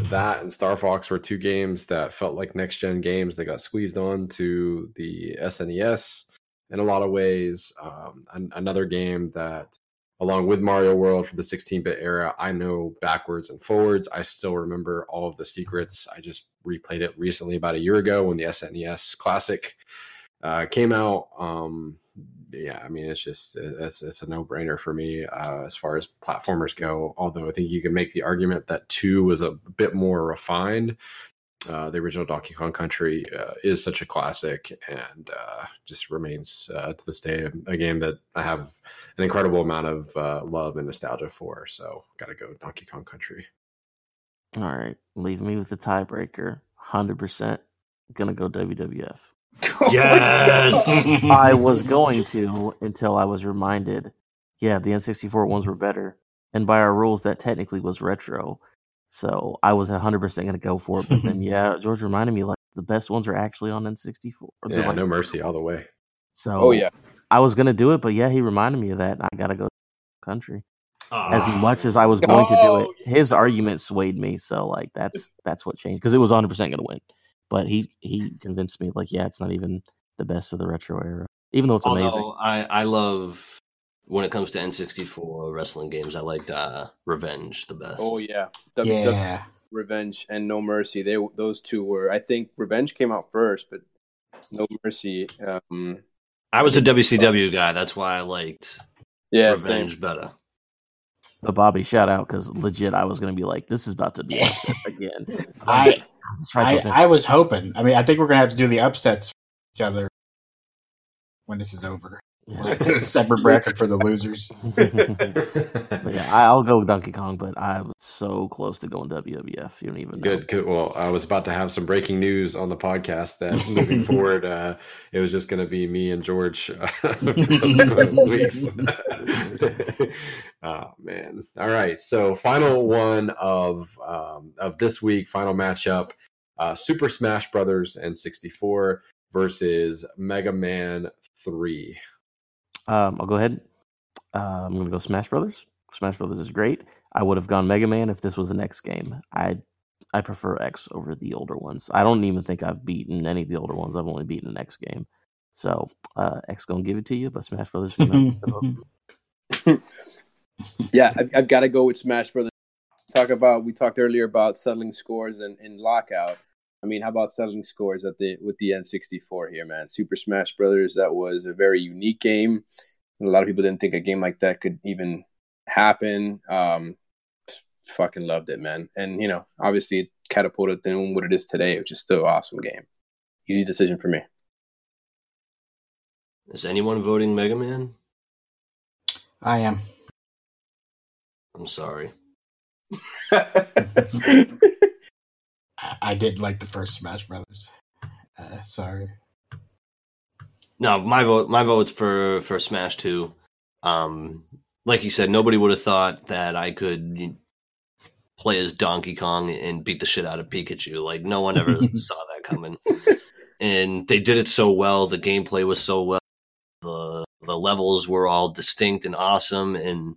that and Star Fox were two games that felt like next gen games that got squeezed on to the SNES in a lot of ways. Um, an- another game that, along with Mario World for the 16 bit era, I know backwards and forwards. I still remember all of the secrets. I just replayed it recently about a year ago when the SNES Classic uh, came out. Um, yeah, I mean, it's just it's, it's a no brainer for me uh, as far as platformers go. Although I think you can make the argument that two was a bit more refined. Uh, the original Donkey Kong Country uh, is such a classic and uh, just remains uh, to this day a game that I have an incredible amount of uh, love and nostalgia for. So, got to go Donkey Kong Country. All right, leave me with the tiebreaker. Hundred percent, gonna go WWF. yes, I was going to until I was reminded. Yeah, the N64 ones were better, and by our rules, that technically was retro. So I was 100 percent going to go for it. But then, yeah, George reminded me like the best ones are actually on N64. Yeah, like, no mercy all the way. So, oh yeah, I was going to do it, but yeah, he reminded me of that. I got to go country. as Ah. much as I was going to do Oh, it, his argument swayed me. So like that's that's what changed because it was 100 percent going to win. But he he convinced me like yeah, it's not even the best of the retro era, even though it's amazing. I, I love when it comes to N64 wrestling games, I liked uh, Revenge the best. Oh yeah, WCW Yeah. Revenge and No Mercy. They those two were. I think Revenge came out first, but No Mercy. Um, I was a WCW guy. That's why I liked yeah, Revenge same. better. But Bobby, shout out because legit, I was going to be like, this is about to be upset again. I Just write I. I was hoping. I mean, I think we're gonna have to do the upsets for each other when this is over. Yeah. Separate bracket for the losers. But yeah, I- I'll go Donkey Kong, but I was so close to going WWF. You don't even know. Good, good. Well, I was about to have some breaking news on the podcast that moving forward, uh, it was just going to be me and George uh, for subsequent weeks. Oh man! All right, so final one of um, of this week, final matchup: uh, Super Smash Brothers N64 versus Mega Man 3. Um, I'll go ahead. Uh, I'm going to go Smash Brothers. Smash Brothers is great. I would have gone Mega Man if this was the next game. I I prefer X over the older ones. I don't even think I've beaten any of the older ones. I've only beaten the next game. So uh, X gonna give it to you, but Smash Brothers. You know, Yeah, I've, I've got to go with Smash Brothers. Talk about we talked earlier about settling scores and in lockout. I mean, how about settling scores at the with the N64 here, man? Super Smash Brothers. That was a very unique game. A lot of people didn't think a game like that could even happen. Um, fucking loved it, man. And you know, obviously, it catapulted to what it is today, which is still an awesome game. Easy decision for me. Is anyone voting Mega Man? I am. I'm sorry. I, I did like the first Smash Brothers. Uh, sorry. No, my vote. My vote's for for Smash Two. Um, like you said, nobody would have thought that I could play as Donkey Kong and beat the shit out of Pikachu. Like no one ever saw that coming. And they did it so well. The gameplay was so well. The the levels were all distinct and awesome, and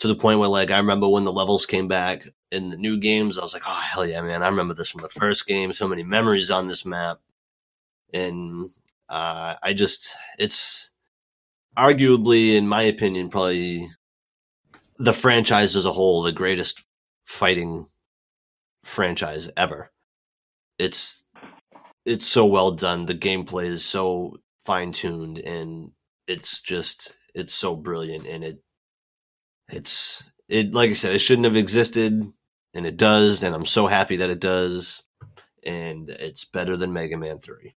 to the point where like I remember when the levels came back in the new games, I was like, oh hell yeah, man! I remember this from the first game. So many memories on this map, and uh, I just it's arguably, in my opinion, probably the franchise as a whole, the greatest fighting franchise ever. It's it's so well done. The gameplay is so fine tuned, and it's just it's so brilliant. And it it's it like I said, it shouldn't have existed, and it does, and I'm so happy that it does. And it's better than Mega Man Three.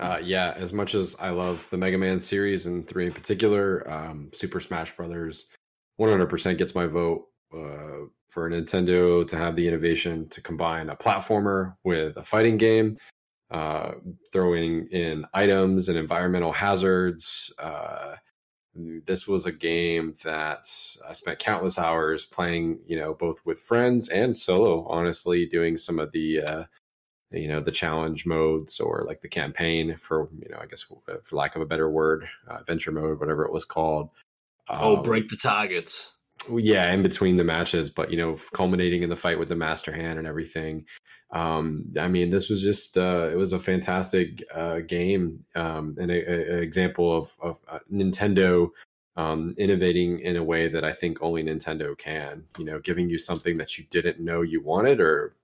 Uh, yeah, as much as I love the Mega Man series and three in particular, um, Super Smash Brothers 100% gets my vote uh, for Nintendo to have the innovation to combine a platformer with a fighting game, uh, throwing in items and environmental hazards. This was a game that I spent countless hours playing, you know, both with friends and solo, honestly, doing some of the uh, you know the challenge modes or like the campaign for you know i guess for lack of a better word uh, adventure mode whatever it was called Oh, Um, break the targets. yeah in between the matches but you know culminating in the fight with the master hand and everything um i mean this was just uh it was a fantastic uh game um and a, a, a example of of uh, nintendo um innovating in a way that i think only nintendo can you know giving you something that you didn't know you wanted or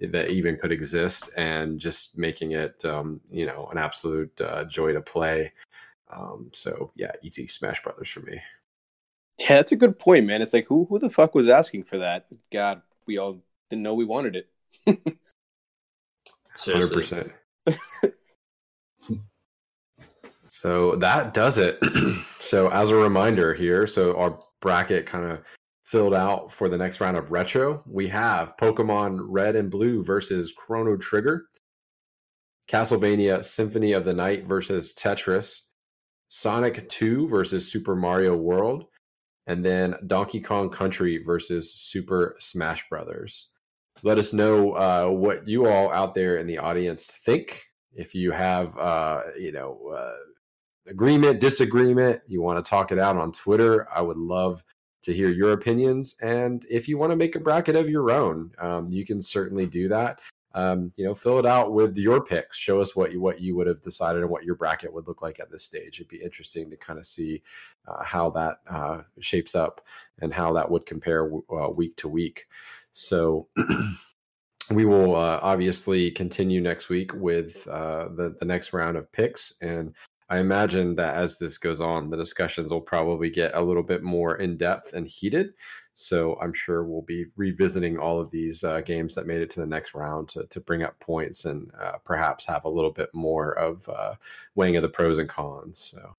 that even could exist and just making it um you know an absolute uh, joy to play um so yeah easy smash brothers for me Yeah, that's a good point, man. It's like who who the fuck was asking for that? God, we all didn't know we wanted it. Hundred Seriously. percent. So that does it. so as a reminder here, so our bracket kind of filled out for the next round of retro. We have Pokemon Red and Blue versus Chrono Trigger, Castlevania Symphony of the Night versus Tetris, Sonic 2 versus Super Mario World, and then Donkey Kong Country versus Super Smash Brothers. Let us know uh, what you all out there in the audience think. If you have, uh, you know, uh, agreement, disagreement, you want to talk it out on Twitter, I would love to hear your opinions. And if you want to make a bracket of your own, um, you can certainly do that. Um, you know, fill it out with your picks. Show us what you what you would have decided and what your bracket would look like at this stage. It'd be interesting to kind of see uh, how that uh, shapes up and how that would compare uh, week to week. So. we will uh, obviously continue next week with uh, the the next round of picks, and I imagine that as this goes on, the discussions will probably get a little bit more in depth and heated. So I'm sure we'll be revisiting all of these uh, games that made it to the next round to, to bring up points and uh, perhaps have a little bit more of uh, weighing of the pros and cons. So